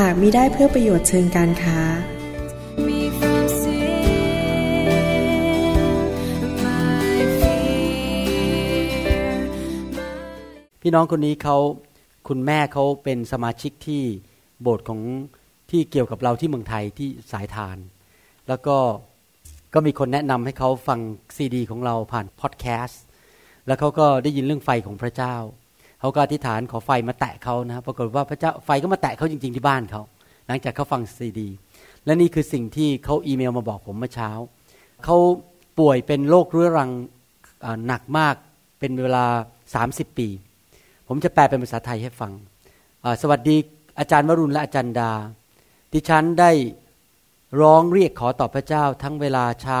หากมิได้เพื่อประโยชน์เชิงการค้า พี่น้องคนนี้เขาคุณแม่เขาเป็นสมาชิกที่โบสถ์ของที่เกี่ยวกับเราที่เมืองไทยที่สายทาน แล้วก็ก็มีคนแนะนำให้เขาฟังซีดี ของเราผ่านพอดแคสต์แล้วเขาก็ได้ยินเรื่องไฟของพระเจ้า เขาก็อธิษฐานขอไฟมาแตะเขานะปรากฏว่าพระเจ้าไฟก็มาแตะเขาจริง ๆที่บ้านเขาหลังจากเขาฟังซีดี และนี่คือสิ่งที่เขาอีเมลมาบอกผมเมื่อเช้าเขาป่วยเป็นโรคเรื้อรังหนักมากเป็นเวลา 30 ปี ผมจะแปลเป็นภาษาไทยให้ฟัง สวัสดีอาจารย์วรุณและอาจารย์ดา ดิฉันได้ร้องเรียกขอต่อพระเจ้าทั้งเวลาเช้า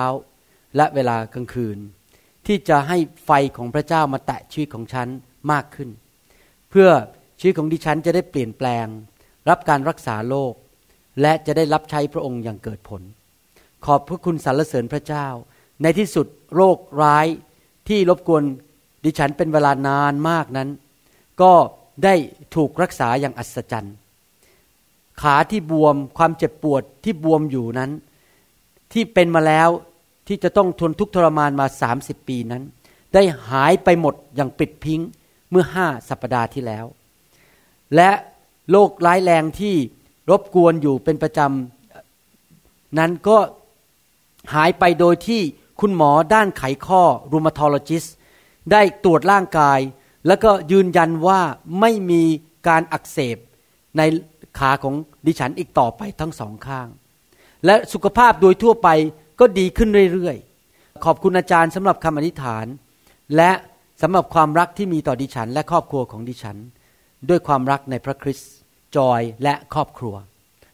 และเวลากลางคืน ที่จะให้ไฟของพระเจ้ามาแตะชีวิตของฉันมากขึ้น พื่อชีวิตของดิฉันจะได้เปลี่ยนแปลง รับการรักษาโรคและจะได้รับใช้พระองค์อย่างเกิดผล ขอบพระคุณสรรเสริญพระเจ้า ในที่สุดโรคร้ายที่รบกวนดิฉันเป็นเวลานานมากนั้น ก็ได้ถูกรักษาอย่างอัศจรรย์ ขาที่บวมความเจ็บปวดที่บวมอยู่นั้น ที่เป็นมาแล้วที่จะต้องทนทุกข์ทรมานมา 30 ปีนั้น ได้หายไปหมดอย่างปิดพิง เมื่อห้าสัปดาห์ที่แล้ว และโรคร้ายแรงที่รบกวนอยู่เป็นประจำนั้นก็หายไปโดยที่คุณหมอด้านไขข้อ rheumatologist ได้ตรวจร่างกาย แล้วก็ยืนยันว่าไม่มีการอักเสบในขาของดิฉันอีกต่อไปทั้งสองข้าง และสุขภาพโดยทั่วไปก็ดีขึ้นเรื่อยๆ ขอบคุณอาจารย์สำหรับคำอธิษฐาน และ สำหรับความรักที่มีต่อดิฉัน และครอบครัวของดิฉัน ด้วยความรักในพระคริสต์จอยและครอบครัว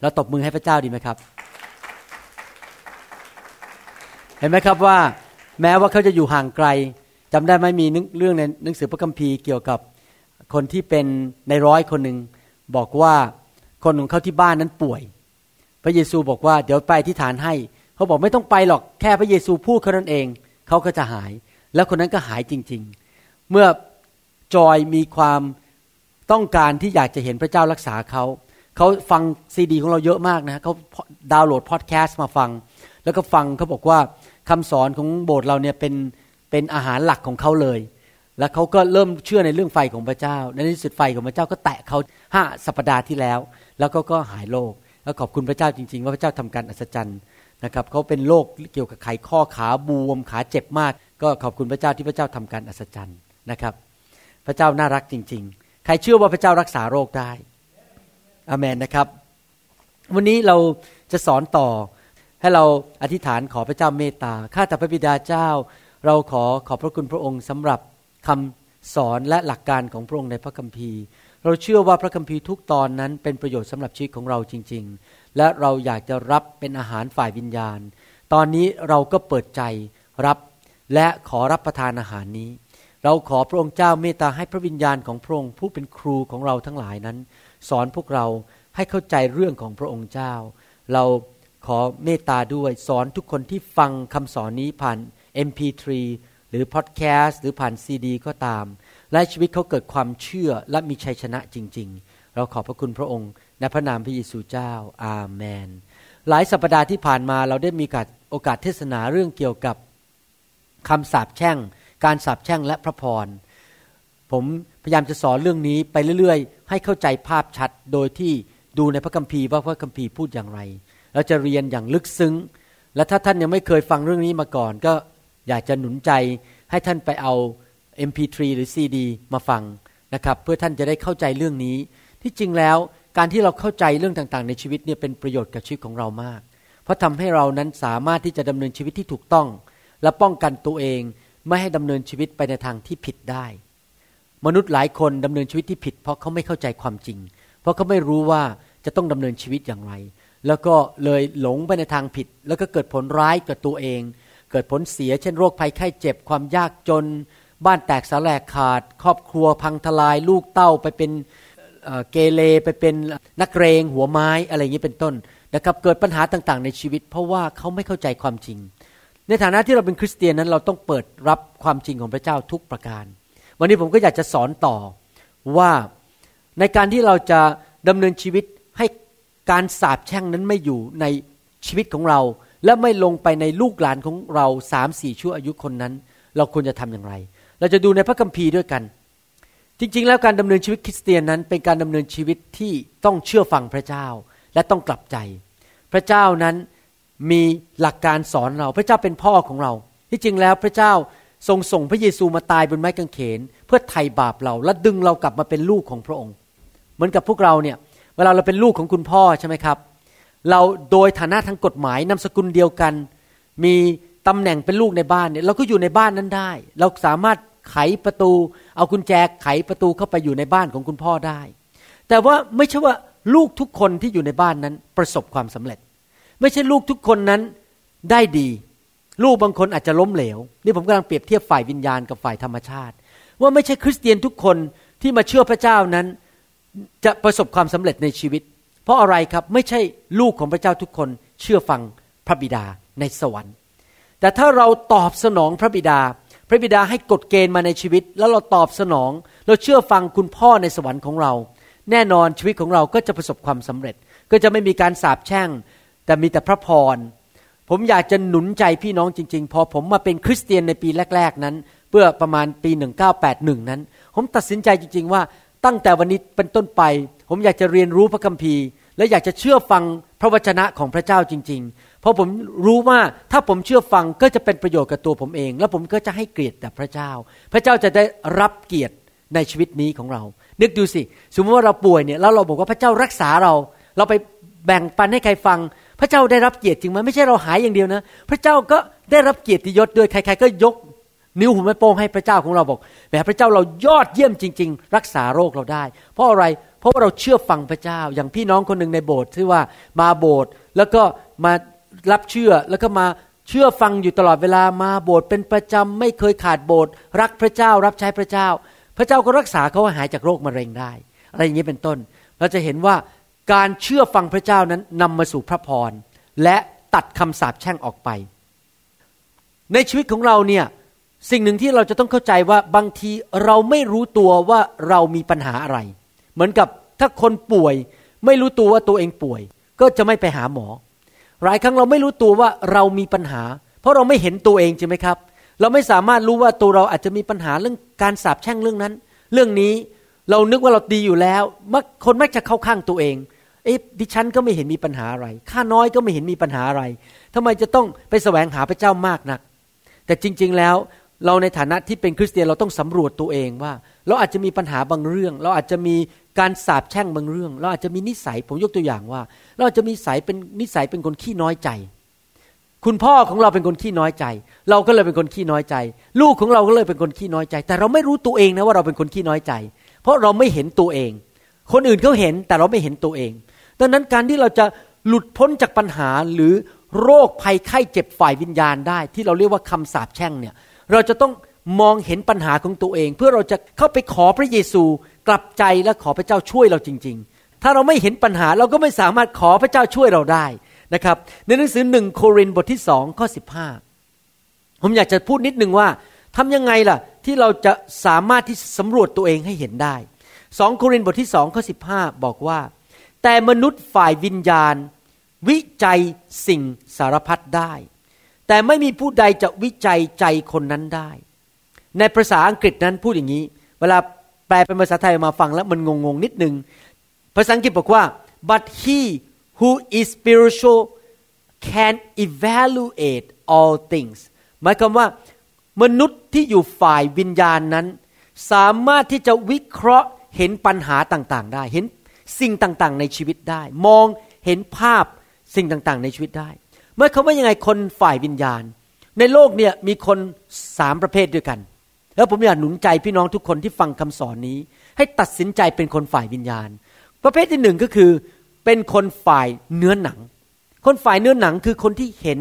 เราตบมือให้พระเจ้าดีไหมครับ เห็นไหมครับว่า แม้ว่าเขาจะอยู่ห่างไกลจำได้ไหมมีเรื่องในหนังสือพระคัมภีร์เกี่ยวกับคนที่เป็นในร้อยคนหนึ่งบอกว่าคนของเขาที่บ้านนั้นป่วย พระเยซูบอกว่าเดี๋ยวไปที่ฐานให้ เขาบอกไม่ต้องไปหรอกแค่พระเยซูพูดแค่นั้นเอง เขาก็จะหาย แล้วคนนั้นก็หายจริง ๆ เมื่อจอยมีความต้องการที่อยากจะเห็นพระเจ้ารักษาเขาเขาฟังซีดี ของเราเยอะมากนะเขาดาวน์โหลดพอดแคสต์มาฟัง แล้วก็ฟังเขาบอกว่าคำสอนของโบสถ์เราเนี่ยเป็นเป็นอาหารหลักของเขาเลย แล้วเขาก็เริ่มเชื่อในเรื่องไฟของพระเจ้า ในที่สุดไฟของพระเจ้าก็แตะเขาห้าสัปดาห์ที่แล้ว แล้วก็ก็หายโรคแล้วขอบคุณพระเจ้าจริง ๆ ว่าพระเจ้าทำการอัศจรรย์นะครับเขาเป็นโรคเกี่ยวกับไขข้อขาบวมขาเจ็บมาก ก็ขอบคุณพระเจ้าที่พระเจ้าทำการอัศจรรย์ นะครับ พระเจ้าน่ารักจริง ๆ ใครเชื่อว่าพระเจ้ารักษาโรคได้อเมนนะครับ วันนี้เราจะสอนต่อให้เราอธิษฐานขอพระเจ้าเมตตาข้าแต่พระบิดาเจ้า เราขอขอบพระคุณพระองค์สำหรับคำสอนและหลักการของพระองค์ในพระคัมภีร์ เราเชื่อว่าพระคัมภีร์ทุกตอนนั้นเป็นประโยชน์สำหรับชีวิตของเราจริง ๆ และเราอยากจะรับเป็นอาหารฝ่ายวิญญาณ ตอนนี้เราก็เปิดใจรับและขอรับประทานอาหารนี้ เราขอพระองค์เจ้าเมตตาให้พระวิญญาณของพระองค์ผู้เป็นครูของเราทั้งหลายนั้น สอนพวกเราให้เข้าใจเรื่องของพระองค์เจ้า เราขอเมตตาด้วยสอนทุกคนที่ฟังคำสอนนี้ผ่าน MP3 หรือพอดแคสต์หรือผ่านซีดี ก็ตาม และชีวิตเขาเกิดความเชื่อและมีชัยชนะจริง ๆ เราขอบพระคุณพระองค์ในพระนามพระเยซูเจ้า อาเมน หลายสัปดาห์ที่ผ่านมาเราได้มีโอกาสเทศนาเรื่องเกี่ยวกับคำสาปแช่ง การสาปแช่งและพระพร ผมพยายามจะสอนเรื่องนี้ไปเรื่อยๆ ให้เข้าใจภาพชัดโดยที่ดูในพระคัมภีร์ว่าพระคัมภีร์พูดอย่างไรเราจะเรียนอย่างลึกซึ้ง และถ้าท่านยังไม่เคยฟังเรื่องนี้มาก่อน ก็อยากจะหนุนใจให้ท่านไปเอา MP3 หรือ CD มาฟังนะครับเพื่อท่านจะได้เข้าใจเรื่องนี้ ที่จริงแล้วการที่เราเข้าใจเรื่องต่างๆ ในชีวิตเนี่ยเป็นประโยชน์กับชีวิตของเรามาก เพราะทำให้เรานั้นสามารถที่จะดำเนินชีวิตที่ถูกต้อง และป้องกันตัวเอง ไม่ให้ดำเนินชีวิตไปในทางที่ผิดได้ มนุษย์หลายคนดำเนินชีวิตที่ผิด เพราะเขาไม่เข้าใจความจริง เพราะเขาไม่รู้ว่าจะต้องดำเนินชีวิตอย่างไร แล้วก็เลยหลงไปในทางผิด แล้วก็เกิดผลร้ายกับตัวเอง เกิดผลเสียเช่นโรคภัยไข้เจ็บความยากจน บ้านแตกสาแหลกขาด ครอบครัวพังทลาย ลูกเต้าไปเป็นเเกเรไปเป็นนักเรงหัวไม้อะไรอย่างนี้เป็นต้นนะครับเกิดปัญหาต่างๆ ในชีวิต เพราะว่าเขาไม่เข้าใจความจริง ในฐานะที่เราเป็นคริสเตียนนั้นเราต้องเปิดรับความจริงของพระเจ้าทุกประการ วันนี้ผมก็อยากจะสอนต่อว่าในการที่เราจะดำเนินชีวิตให้การสาปแช่งนั้นไม่อยู่ในชีวิตของเรา และไม่ลงไปในลูกหลานของเราสามสี่ชั่วอายุคนนั้น เราควรจะทำอย่างไร เราจะดูในพระคัมภีร์ด้วยกัน จริง ๆ แล้วการดำเนินชีวิตคริสเตียนนั้น เป็นการดำเนินชีวิตที่ต้องเชื่อฟังพระเจ้าและต้องกลับใจ พระเจ้านั้น มีหลักการสอนเรา พระเจ้าเป็นพ่อของเรา ที่จริงแล้วพระเจ้าทรงส่งพระเยซูมาตายบนไม้กางเขน เพื่อไถ่บาปเรา และดึงเรากลับมาเป็นลูกของพระองค์ เหมือนกับพวกเราเนี่ย เวลาเราเป็นลูกของคุณพ่อใช่ไหมครับ เราโดยฐานะทางกฎหมายนามสกุลเดียวกัน มีตำแหน่งเป็นลูกในบ้านเนี่ยเราก็อยู่ในบ้านนั้นได้ เราสามารถไขประตู เอากุญแจไขประตูเข้าไปอยู่ในบ้านของคุณพ่อได้ แต่ว่าไม่ใช่ว่าลูกทุกคนที่อยู่ในบ้านนั้นประสบความสำเร็จ ไม่ใช่ลูกทุกคนนั้นได้ดี ลูกบางคนอาจจะล้มเหลว นี่ผมกำลังเปรียบเทียบฝ่ายวิญญาณกับฝ่ายธรรมชาติ ว่าไม่ใช่คริสเตียนทุกคนที่มาเชื่อพระเจ้านั้น จะประสบความสำเร็จในชีวิต เพราะอะไรครับไม่ใช่ลูกของพระเจ้าทุกคนเชื่อฟังพระบิดาในสวรรค์ แต่ถ้าเราตอบสนองพระบิดา พระบิดาให้กฎเกณฑ์มาในชีวิต แล้วเราตอบสนอง เราเชื่อฟังคุณพ่อในสวรรค์ของเรา แน่นอนชีวิตของเราก็จะประสบความสำเร็จ ก็จะไม่มีการสาปแช่ง แต่มีแต่พระพร ผมอยากจะหนุนใจพี่น้องจริง ๆ พอผมมาเป็นคริสเตียนในปีแรก ๆ นั้น เพื่อประมาณปี 1981 นั้น ผมตัดสินใจจริง ๆ ว่าตั้งแต่วันนี้เป็นต้นไป ผมอยากจะเรียนรู้พระคัมภีร์ และอยากจะเชื่อฟังพระวจนะของพระเจ้าจริง ๆ เพราะผมรู้ว่าถ้าผมเชื่อฟังก็จะเป็นประโยชน์กับตัวผมเอง แล้วผมก็จะให้เกียรติแต่พระเจ้า พระเจ้าจะได้รับเกียรติในชีวิตนี้ของเรา นึกดูสิ สมมติว่าเราป่วยเนี่ยแล้วเราบอกว่าพระเจ้ารักษาเรา เราไปแบ่งปันให้ใครฟัง พระเจ้าได้รับเกียรติจริงไหมไม่ใช่เราหายอย่างเดียวนะ พระเจ้าก็ได้รับเกียรติยศด้วยใครๆก็ยก นิ้วหัวแม่โป้งให้พระเจ้าของเราบอกแหมพระเจ้าเรายอดเยี่ยมจริง ๆ รักษาโรคเราได้ เพราะอะไรเพราะว่าเราเชื่อฟังพระเจ้า อย่างพี่น้องคนหนึ่งในโบสถ์ที่ว่ามาโบสถ์แล้วก็มารับเชื่อแล้วก็มาเชื่อฟังอยู่ตลอดเวลามาโบสถ์เป็นประจำไม่เคยขาดโบสถ์รักพระเจ้ารับใช้พระเจ้า พระเจ้าก็รักษาเขาหายจากโรคมะเร็งได้ อะไรอย่างนี้เป็นต้น เราจะเห็นว่า การเชื่อฟังพระเจ้านั้นนำมาสู่พระพร และตัดคำสาปแช่งออกไป ในชีวิตของเราเนี่ยสิ่งหนึ่งที่เราจะต้องเข้าใจว่าบางทีเราไม่รู้ตัวว่าเรามีปัญหาอะไร เหมือนกับถ้าคนป่วย ไม่รู้ตัวว่าตัวเองป่วย ก็จะไม่ไปหาหมอ หลายครั้งเราไม่รู้ตัวว่าเรามีปัญหา เพราะเราไม่เห็นตัวเองใช่ไหมครับ เราไม่สามารถรู้ว่าตัวเราอาจจะมีปัญหาเรื่องการสาบแช่งเรื่องนั้น เรื่องนี้ เรานึกว่าเราดีอยู่แล้วมักคนมักจะเข้าข้างตัวเอง เอ๊ะดิฉันก็ไม่เห็นมีปัญหาอะไร ข้าน้อยก็ไม่เห็นมีปัญหาอะไรทำไมจะต้องไปแสวงหาพระเจ้ามากนัก แต่จริง ๆแล้วเราในฐานะที่เป็นคริสเตียนเราต้องสำรวจตัวเองว่า เราอาจจะมีปัญหาบางเรื่อง เราอาจจะมีการสาบแช่งบางเรื่อง เราอาจจะมีนิสัยผมยกตัวอย่างว่า เราอาจจะมีสายเป็นนิสัยเป็นคนขี้น้อยใจ คุณพ่อของเราเป็นคนขี้น้อยใจ เราก็เลยเป็นคนขี้น้อยใจ ลูกของเราก็เลยเป็นคนขี้น้อยใจ แต่เราไม่รู้ตัวเองนะว่าเราเป็นคนขี้น้อยใจ เพราะเราไม่เห็นตัวเอง คนอื่นเขาเห็นแต่เราไม่เห็นตัวเอง ดังนั้นการที่เราจะหลุดพ้นจากปัญหาหรือโรคภัยไข้เจ็บฝ่ายวิญญาณได้ ที่เราเรียกว่าคำสาปแช่งเนี่ยเราจะต้องมองเห็นปัญหาของตัวเอง เพื่อเราจะเข้าไปขอพระเยซูกลับใจและขอพระเจ้าช่วยเราจริง ๆ ถ้าเราไม่เห็นปัญหาเราก็ไม่สามารถขอพระเจ้าช่วยเราได้นะครับ ในหนังสือหนึ่งโครินธ์บทที่สองข้อสิบห้าผมอยากจะพูดนิดนึงว่าทำยังไงล่ะ ที่เราจะสามารถที่สำรวจตัวเองให้เห็นได้สองโครินธ์บทที่สองข้อสิบห้าบอกว่า แต่มนุษย์ฝ่ายวิญญาณ วิจัยสิ่งสารพัดได้ แต่ไม่มีผู้ใดจะวิจัยใจคนนั้นได้ ในภาษาอังกฤษนั้นพูดอย่างนี้ เวลาแปลเป็นภาษาไทยมาฟังแล้วมันงงๆนิดนึง ภาษาอังกฤษบอกว่า but he who is spiritual can evaluate all things หมายความว่า มนุษย์ที่อยู่ฝ่ายวิญญาณนั้น สามารถที่จะวิเคราะห์เห็นปัญหาต่างๆ ได้ เห็นสิ่งต่างๆ ในชีวิตได้ มองเห็นภาพสิ่งต่างๆ ในชีวิตได้ เมื่อเขาว่ายังไงคนฝ่ายวิญญาณ ในโลกเนี่ยมีคนสามประเภทด้วยกัน แล้วผมอยากหนุนใจพี่น้องทุกคนที่ฟังคำสอนนี้ ให้ตัดสินใจเป็นคนฝ่ายวิญญาณ ประเภทที่หนึ่งก็คือเป็นคนฝ่ายเนื้อหนัง คนฝ่ายเนื้อหนังคือคนที่เห็น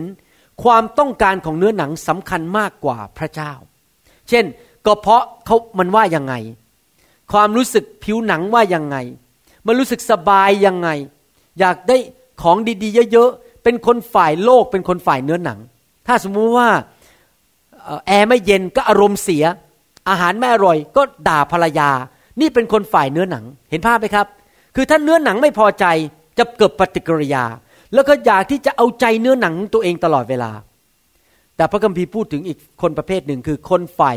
ความต้องการของเนื้อหนังสำคัญมากกว่าพระเจ้า เช่นก็เพราะเขามันว่ายังไง ความรู้สึกผิวหนังว่ายังไง มันรู้สึกสบายยังไง อยากได้ของดีๆ เยอะๆ เป็นคนฝ่ายโลกเป็นคนฝ่ายเนื้อหนัง ถ้าสมมุติว่าแอร์ไม่เย็นก็อารมณ์เสีย อาหารไม่อร่อย ก็ด่าภรรยา นี่เป็นคนฝ่ายเนื้อหนัง เห็นภาพไหมครับ คือถ้าเนื้อหนังไม่พอใจจะเกิดปฏิกิริยา แล้วก็อยากที่จะเอาใจเนื้อหนังตัวเองตลอดเวลา แต่พระคัมภีร์พูดถึงอีกคนประเภทหนึ่งคือคนฝ่าย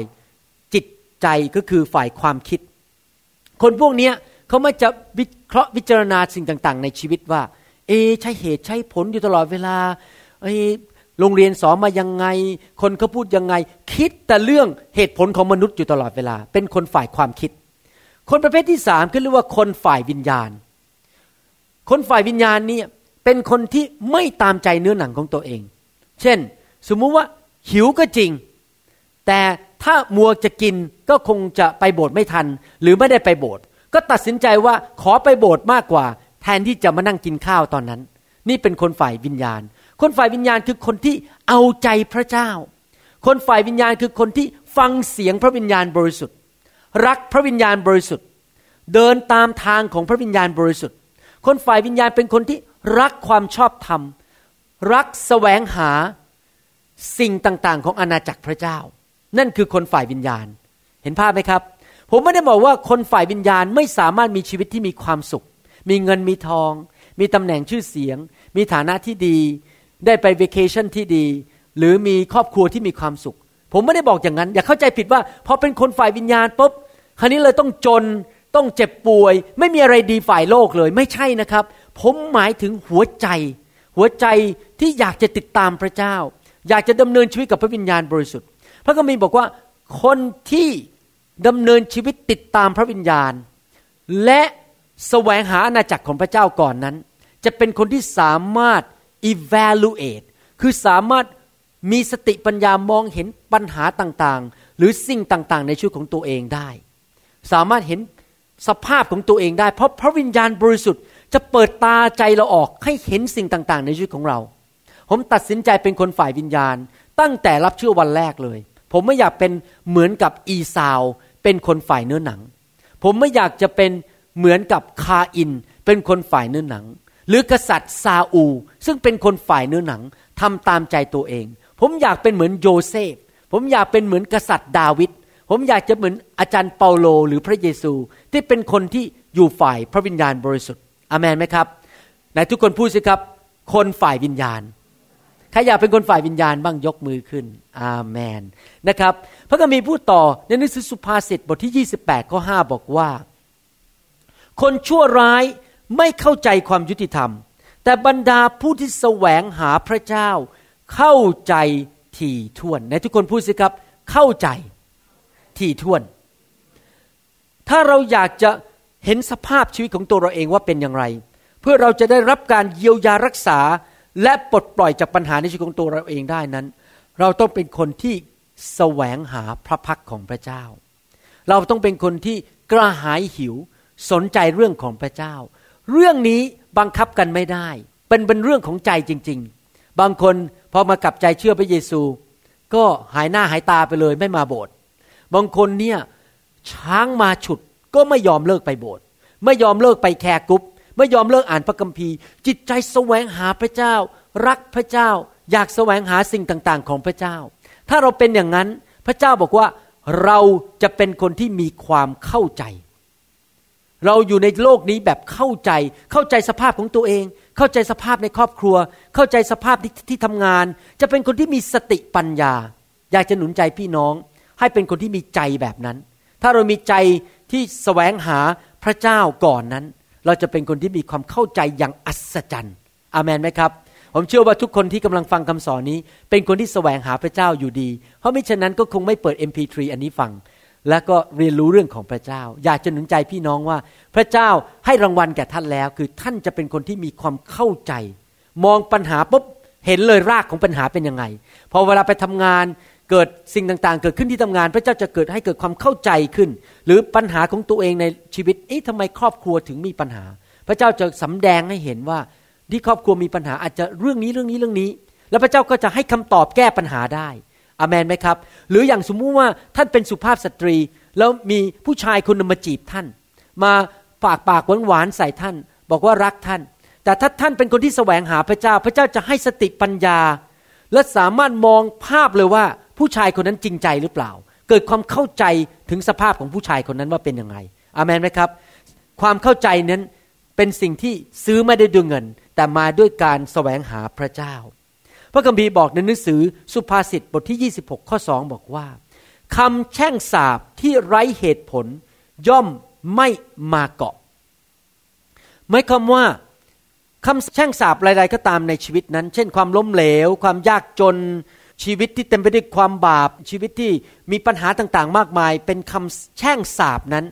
จิตใจก็คือฝ่ายความคิด คนพวกเนี้ยเขาไม่จะวิเคราะห์วิจารณาสิ่งต่าง ๆ ในชีวิตว่า เอใช่เหตุใช่ผลอยู่ตลอดเวลาเอโรงเรียนสอนมายังไง คนเขาพูดยังไง คิดแต่เรื่องเหตุผลของมนุษย์อยู่ตลอดเวลา เป็นคนฝ่ายความคิด คนประเภทที่สามคือเรียกว่าคนฝ่ายวิญญาณ คนฝ่ายวิญญาณเนี่ย เป็นคนที่ไม่ตามใจเนื้อหนังของตัวเอง เช่น สมมุติว่าหิวก็จริง แต่ถ้ามัวจะกินก็คงจะไปโบสถ์ไม่ทัน หรือไม่ได้ไปโบสถ์ก็ตัดสินใจว่าขอไปโบสถ์มากกว่า แทนที่จะมานั่งกินข้าวตอนนั้น นี่เป็นคนฝ่ายวิญญาณ คนฝ่ายวิญญาณคือคนที่เอาใจพระเจ้า คนฝ่ายวิญญาณคือคนที่ฟังเสียงพระวิญญาณบริสุทธิ์ รักพระวิญญาณบริสุทธิ์ เดินตามทางของพระวิญญาณบริสุทธิ์ คนฝ่ายวิญญาณเป็นคนที่ รักความชอบธรรม รักแสวงหาสิ่งต่างๆ ของอาณาจักรพระเจ้า นั่นคือคนฝ่ายวิญญาณ เห็นภาพไหมครับ ผมไม่ได้บอกว่าคนฝ่ายวิญญาณไม่สามารถมีชีวิตที่มีความสุข มีเงินมีทอง มีตำแหน่งชื่อเสียง มีฐานะที่ดี ได้ไปวกเคชั่นที่ดี หรือมีครอบครัวที่มีความสุข ผมไม่ได้บอกอย่างนั้น อย่าเข้าใจผิดว่าพอเป็นคนฝ่ายวิญญาณปุ๊บคราวนี้เลยต้องจนต้องเจ็บป่วย ไม่มีอะไรดีฝ่ายโลกเลย ไม่ใช่นะครับ ผมหมายถึงหัวใจ หัวใจที่อยากจะติดตามพระเจ้า อยากจะดำเนินชีวิตกับพระวิญญาณบริสุทธิ์ พระคัมภีร์บอกว่าคนที่ดำเนินชีวิตติดตามพระวิญญาณ และแสวงหาอาณาจักรของพระเจ้าก่อนนั้น จะเป็นคนที่สามารถ evaluate คือสามารถมีสติปัญญามองเห็นปัญหาต่างๆ หรือสิ่งต่างๆ ในชีวิตของตัวเองได้ สามารถเห็นสภาพของตัวเองได้ เพราะพระวิญญาณบริสุทธิ์ จะเปิดตาใจเราออกให้เห็นสิ่งต่างๆ ในชีวิตของเรา ผมตัดสินใจเป็นคนฝ่ายวิญญาณ ตั้งแต่รับเชื่อวันแรกเลย ผมไม่อยากเป็นเหมือนกับอีซาว เป็นคนฝ่ายเนื้อหนัง ผมไม่อยากจะเป็นเหมือนกับคาอิน เป็นคนฝ่ายเนื้อหนัง หรือกษัตริย์ซาอู ซึ่งเป็นคนฝ่ายเนื้อหนังทำตามใจตัวเอง ผมอยากเป็นเหมือนโยเซฟ ผมอยากเป็นเหมือนกษัตริย์ดาวิด ผมอยากจะเหมือนอาจารย์เปาโล หรือพระเยซูที่เป็นคนที่อยู่ฝ่ายพระวิญญาณบริสุทธิ์ อเมนไหมครับไหนทุกคนพูดสิครับ คนฝ่ายวิญญาณใครอยากเป็นคนฝ่ายวิญญาณบ้างยกมือขึ้น อาเมนนะครับ พระคัมภีร์พูดต่อในหนังสือสุภาษิตบทที่ 28ข้อ5บอกว่า คนชั่วร้ายไม่เข้าใจความยุติธรรม แต่บรรดาผู้ที่แสวงหาพระเจ้า เข้าใจถี่ถ้วนในทุกคนพูดสิครับ เข้าใจถี่ถ้วน ถ้าเราอยากจะ เห็นสภาพชีวิตของตัวเราเองว่าเป็นอย่างไร เพื่อเราจะได้รับการเยียวยารักษาและปลดปล่อยจากปัญหาในชีวิตของตัวเราเองได้นั้น เราต้องเป็นคนที่แสวงหาพระพักของพระเจ้า เราต้องเป็นคนที่กระหายหิวสนใจเรื่องของพระเจ้า เรื่องนี้บังคับกันไม่ได้ เป็นเป็นเรื่องของใจจริง ๆ บางคนพอมากลับใจเชื่อพระเยซู ก็หายหน้าหายตาไปเลยไม่มาโบสถ์บางคนเนี่ยช้างมาฉุด ก็ไม่ยอมเลิกไปโบสถ์ไม่ยอมเลิกไป care group ไม่ยอมเลิกอ่านพระคัมภีร์ จิตใจแสวงหาพระเจ้า รักพระเจ้า อยากแสวงหาสิ่งต่างๆ ของพระเจ้า ถ้าเราเป็นอย่างนั้นพระเจ้าบอกว่าเราจะเป็นคนที่มีความเข้าใจ เราอยู่ในโลกนี้แบบเข้าใจ เข้าใจสภาพของตัวเอง เข้าใจสภาพในครอบครัว เข้าใจสภาพที่ที่ทำงาน จะเป็นคนที่มีสติปัญญา อยากจะหนุนใจพี่น้อง ให้เป็นคนที่มีใจแบบนั้น ถ้าเรามีใจ ที่แสวงหาพระเจ้าก่อนนั้น เราจะเป็นคนที่มีความเข้าใจอย่างอัศจรรย์อาเมนไหมครับ ผมเชื่อว่าทุกคนที่กำลังฟังคำสอนนี้ เป็นคนที่แสวงหาพระเจ้าอยู่ดี เพราะมิฉะนั้นก็คงไม่เปิด MP3 อันนี้ฟัง แล้วก็เรียนรู้เรื่องของพระเจ้า อยากจะหนุนใจพี่น้องว่า พระเจ้าให้รางวัลแก่ท่านแล้ว คือท่านจะเป็นคนที่มีความเข้าใจ มองปัญหาปุ๊บเห็นเลยรากของปัญหาเป็นยังไง พอเวลาไปทำงาน เกิดสิ่งต่างๆ เกิดขึ้นที่ทำงาน พระเจ้าจะเกิดให้เกิดความเข้าใจขึ้น หรือปัญหาของตัวเองในชีวิตเอ๊ะทำไมครอบครัวถึงมีปัญหา พระเจ้าจะสำแดงให้เห็นว่าที่ครอบครัวมีปัญหาอาจจะเรื่องนี้เรื่องนี้เรื่องนี้ แล้วพระเจ้าก็จะให้คำตอบแก้ปัญหาได้อเมนไหมครับ หรืออย่างสมมุติว่าท่านเป็นสุภาพสตรี แล้วมีผู้ชายคนหนึงมาจีบท่าน มาปากปากหวานๆใส่ท่าน บอกว่ารักท่าน แต่ถ้าท่านเป็นคนที่แสวงหาพระเจ้า พระเจ้าจะให้สติปัญญา และสามารถมองภาพเลยว่า ผู้ชายคนนั้นจริงใจหรือเปล่า เกิดความเข้าใจถึงสภาพของผู้ชายคนนั้นว่าเป็นยังไงอเมนไหมครับ ความเข้าใจนั้นเป็นสิ่งที่ซื้อไม่ได้ด้วยเงิน แต่มาด้วยการแสวงหาพระเจ้า พระคัมภีร์บอกในหนังสือสุภาษิตบทที่ 26 ข้อ 2 บอกว่าคำแช่งสาบที่ไร้เหตุผล ย่อมไม่มาเกาะหมายความว่าคำแช่งสาบใดๆก็ตามในชีวิตนั้น เช่นความล้มเหลว ความยากจน ชีวิตที่เต็มไปด้วยความบาป ชีวิตที่มีปัญหาต่างๆ มากมาย เป็นคำแช่งสาบนั้น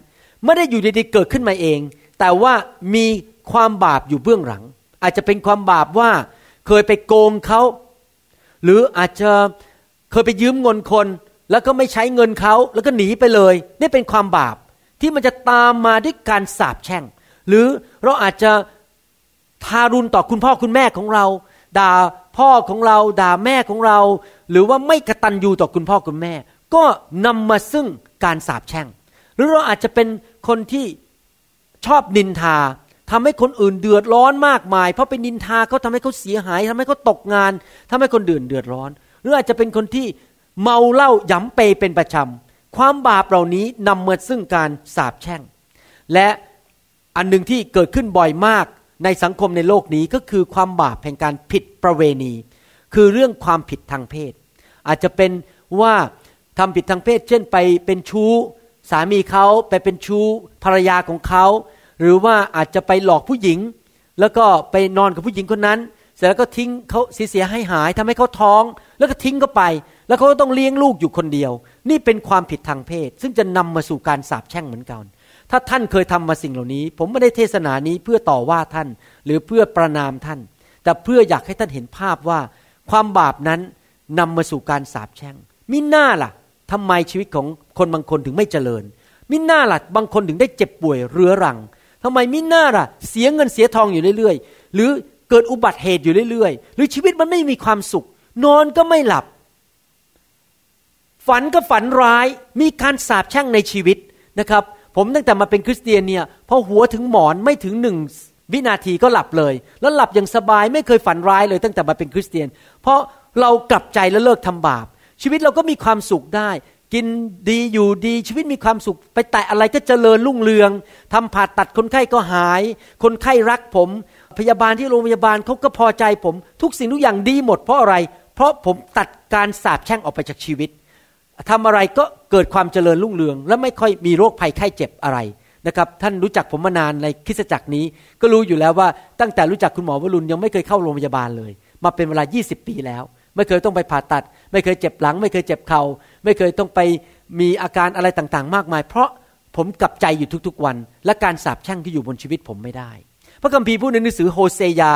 ไม่ได้อยู่ดีๆเกิดขึ้นมาเอง แต่ว่ามีความบาปอยู่เบื้องหลัง อาจจะเป็นความบาปว่าเคยไปโกงเขาหรืออาจจะเคยไปยืมเงินคน แล้วก็ไม่ใช้เงินเขาแล้วก็หนีไปเลย นี่เป็นความบาปที่มันจะตามมาด้วยการสาปแช่ง หรือเราอาจจะทารุณต่อคุณพ่อคุณแม่ของเราด่า พ่อของเราด่าแม่ของเรา หรือว่าไม่กระตันยูต่อคุณพ่อคุณแม่ ก็นำมาซึ่งการสาปแช่ง หรือเราอาจจะเป็นคนที่ชอบนินทาทำให้คนอื่นเดือดร้อนมากมาย เพราะไปนินทาเขาทำให้เขาเสียหายทำให้เขาตกงานทำให้คนอื่นเดือดร้อน หรืออาจจะเป็นคนที่เมาเหล้าหยำเปเป็นประจำความบาปเหล่านี้นำมาซึ่งการสาปแช่ง และอันหนึ่งที่เกิดขึ้นบ่อยมาก ในสังคมในโลกนี้ก็คือความบาปแห่งการผิดประเวณี คือเรื่องความผิดทางเพศ อาจจะเป็นว่าทำผิดทางเพศ เช่นไปเป็นชู้ สามีเขาไปเป็นชู้ภรรยาของเขา หรือว่าอาจจะไปหลอกผู้หญิง แล้วก็ไปนอนกับผู้หญิงคนนั้น เสร็จแล้วก็ทิ้งเขาเสียหายหายทำให้เขาท้อง แล้วก็ทิ้งเขาไป แล้วเขาก็ต้องเลี้ยงลูกอยู่คนเดียว นี่เป็นความผิดทางเพศ ซึ่งจะนำมาสู่การสาปแช่งเหมือนกัน ถ้าท่านเคยทำมาสิ่งเหล่านี้ ผมไม่ได้เทศนานี้เพื่อต่อว่าท่าน หรือเพื่อประนามท่าน แต่เพื่ออยากให้ท่านเห็นภาพว่า ความบาปนั้นนำมาสู่การสาปแช่งมิน่าล่ะทำไมชีวิตของคนบางคนถึงไม่เจริญ มิน่าล่ะบางคนถึงได้เจ็บป่วยเรื้อรังทำไมมิน่าล่ะ เสียเงินเสียทองอยู่เรื่อยๆ หรือเกิดอุบัติเหตุอยู่เรื่อยๆ หรือชีวิตมันไม่มีความสุข นอนก็ไม่หลับ ฝันก็ฝันร้ายมีการสาปแช่งในชีวิตนะครับ ผมตั้งแต่มาเป็นคริสเตียนเนี่ยพอหัวถึงหมอนไม่ถึงหนึ่งวินาทีก็หลับเลย แล้วหลับอย่างสบายไม่เคยฝันร้ายเลยตั้งแต่มาเป็นคริสเตียน เพราะเรากลับใจแล้วเลิกทำบาป ชีวิตเราก็มีความสุขได้ กินดีอยู่ดีชีวิตมีความสุข ไปแตะอะไรก็เจริญรุ่งเรืองทำผ่าตัดคนไข้ก็หาย คนไข้รักผม พยาบาลที่โรงพยาบาลเขาก็พอใจผม ทุกสิ่งทุกอย่างดีหมดเพราะอะไร เพราะผมตัดการสาปแช่งออกไปจากชีวิต ทำอะไรก็เกิดความเจริญรุ่งเรือง และไม่ค่อยมีโรคภัยไข้เจ็บอะไรนะครับท่านรู้จักผมมานานในคริสตจักรนี้ ก็รู้อยู่แล้วว่าตั้งแต่รู้จักคุณหมอวรุณยังไม่เคยเข้าโรงพยาบาลเลย มาเป็นเวลา 20 ปีแล้ว ไม่เคยต้องไปผ่าตัด ไม่เคยเจ็บหลัง ไม่เคยเจ็บเขา่าไม่เคยต้องไปมีอาการอะไรต่างๆ มากมาย เพราะผมกลับใจอยู่ทุกๆวัน และการสาปแช่งที่อยู่บนชีวิตผมไม่ได้ พระคัมภีร์พูดในหนังสือโฮเซยา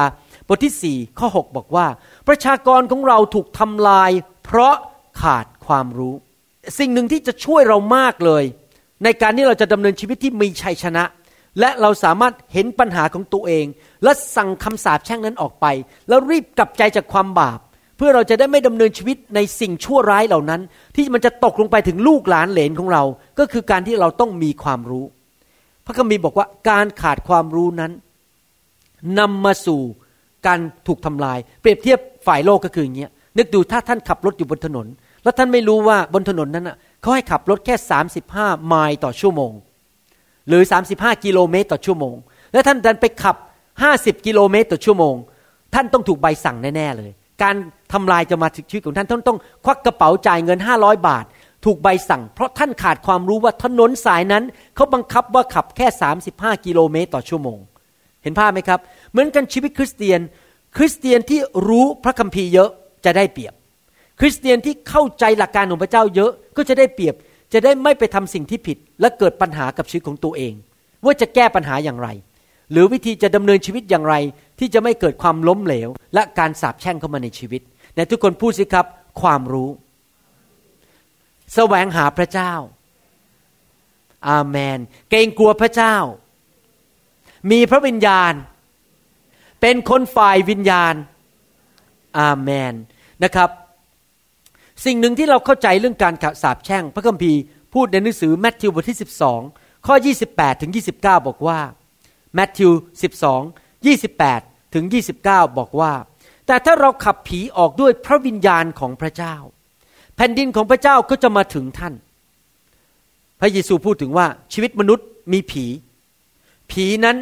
บทที่ 4 ข้อ 6 บอกว่า ประชากรของเราถูกทำลาย เพราะขาดความรู้ สิ่งหนึ่งที่จะช่วยเรามากเลย ในการที่เราจะดำเนินชีวิตที่มีชัยชนะ และเราสามารถเห็นปัญหาของตัวเอง และสั่งคำสาปแช่งนั้นออกไป แล้วรีบกลับใจจากความบาป เพื่อเราจะได้ไม่ดำเนินชีวิตในสิ่งชั่วร้ายเหล่านั้น ที่มันจะตกลงไปถึงลูกหลานเหลนของเรา ก็คือการที่เราต้องมีความรู้ พระคัมภีร์บอกว่าการขาดความรู้นั้นนำมาสู่การถูกทำลาย เปรียบเทียบฝ่ายโลกก็คืออย่างเงี้ยนึกดูถ้าท่านขับรถอยู่บนถนน แล้วท่านไม่รู้ว่าบนถนนนั้นอะเขาให้ขับรถแค่ 35 ไมล์ต่อชั่วโมง หรือ 35 กิโลเมตรต่อชั่วโมง แล้วท่านดันไปขับ 50 กิโลเมตรต่อชั่วโมง ท่านต้องถูกใบสั่งแน่ๆเลย การทำลายจะมาถึงชีวิตของท่านท่านต้องควักกระเป๋าจ่ายเงิน 500 บาท ถูกใบสั่ง เพราะท่านขาดความรู้ว่าถนนสายนั้นเขาบังคับว่าขับแค่ 35 กิโลเมตรต่อชั่วโมง เห็นภาพไหมครับ เหมือนกันชีวิตคริสเตียน คริสเตียนที่รู้พระคัมภีร์เยอะจะได้เปรียบ คริสเตียนที่เข้าใจหลักการของพระเจ้าเยอะก็จะได้เปรียบจะได้ไม่ไปทำสิ่งที่ผิด และเกิดปัญหากับชีวิตของตัวเอง ว่าจะแก้ปัญหาอย่างไร หรือวิธีจะดำเนินชีวิตอย่างไร ที่จะไม่เกิดความล้มเหลว และการสาปแช่งเข้ามาในชีวิตในทุกคนพูดสิครับความรู้ แสวงหาพระเจ้า อาเมน เกรงกลัวพระเจ้า มีพระวิญญาณ เป็นคนฝ่ายวิญญาณ อาเมนนะครับ สิ่งหนึ่งที่เราเข้าใจเรื่องการสาปแช่ง พระคัมภีร์พูดในหนังสือแมทธิวบทที่ 12 ข้อ 28 ถึง 29 บอกว่าแมทธิว 12 28 ถึง 29 บอกว่า แต่ถ้าเราขับผีออกด้วยพระวิญญาณของพระเจ้า แผ่นดินของพระเจ้าก็จะมาถึงท่าน พระเยซูพูดถึงว่าชีวิตมนุษย์มีผี ผีนั้น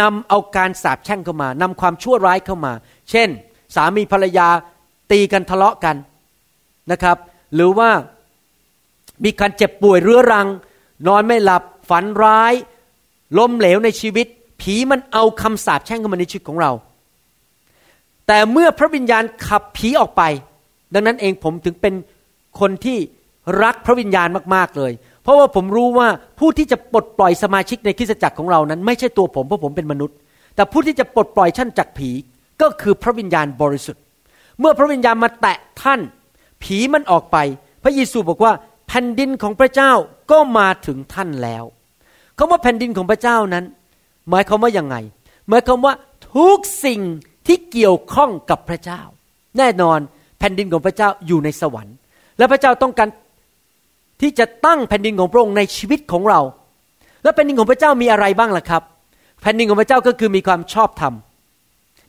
นำเอาการสาปแช่งเข้ามานำความชั่วร้ายเข้ามา เช่น สามีภรรยาตีกันทะเลาะกัน นะครับ หรือว่ามีการเจ็บป่วยเรื้อรัง นอนไม่หลับฝันร้าย ล้มเหลวในชีวิต ผีมันเอาคำสาปแช่งเข้ามาในชีวิตของเรา แต่เมื่อพระวิญญาณขับผีออกไป ดังนั้นเองผมถึงเป็นคนที่รักพระวิญญาณมากๆเลย เพราะว่าผมรู้ว่าผู้ที่จะปลดปล่อยสมาชิกในคริสตจักรของเรานั้น ไม่ใช่ตัวผมเพราะผมเป็นมนุษย์ แต่ผู้ที่จะปลดปล่อยท่านจากผีก็คือพระวิญญาณบริสุทธิ์ เมื่อพระวิญญาณมาแตะท่าน ผีมันออกไป พระเยซูบอกว่า แผ่นดินของพระเจ้าก็มาถึงท่านแล้วคำว่าแผ่นดินของพระเจ้านั้น หมายความว่ายังไง หมายความว่าทุกสิ่งที่เกี่ยวข้องกับพระเจ้า แน่นอนแผ่นดินของพระเจ้าอยู่ในสวรรค์ และพระเจ้าต้องการที่จะตั้งแผ่นดินของพระองค์ในชีวิตของเรา แล้วแผ่นดินของพระเจ้ามีอะไรบ้างล่ะครับ แผ่นดินของพระเจ้าก็คือมีความชอบธรรม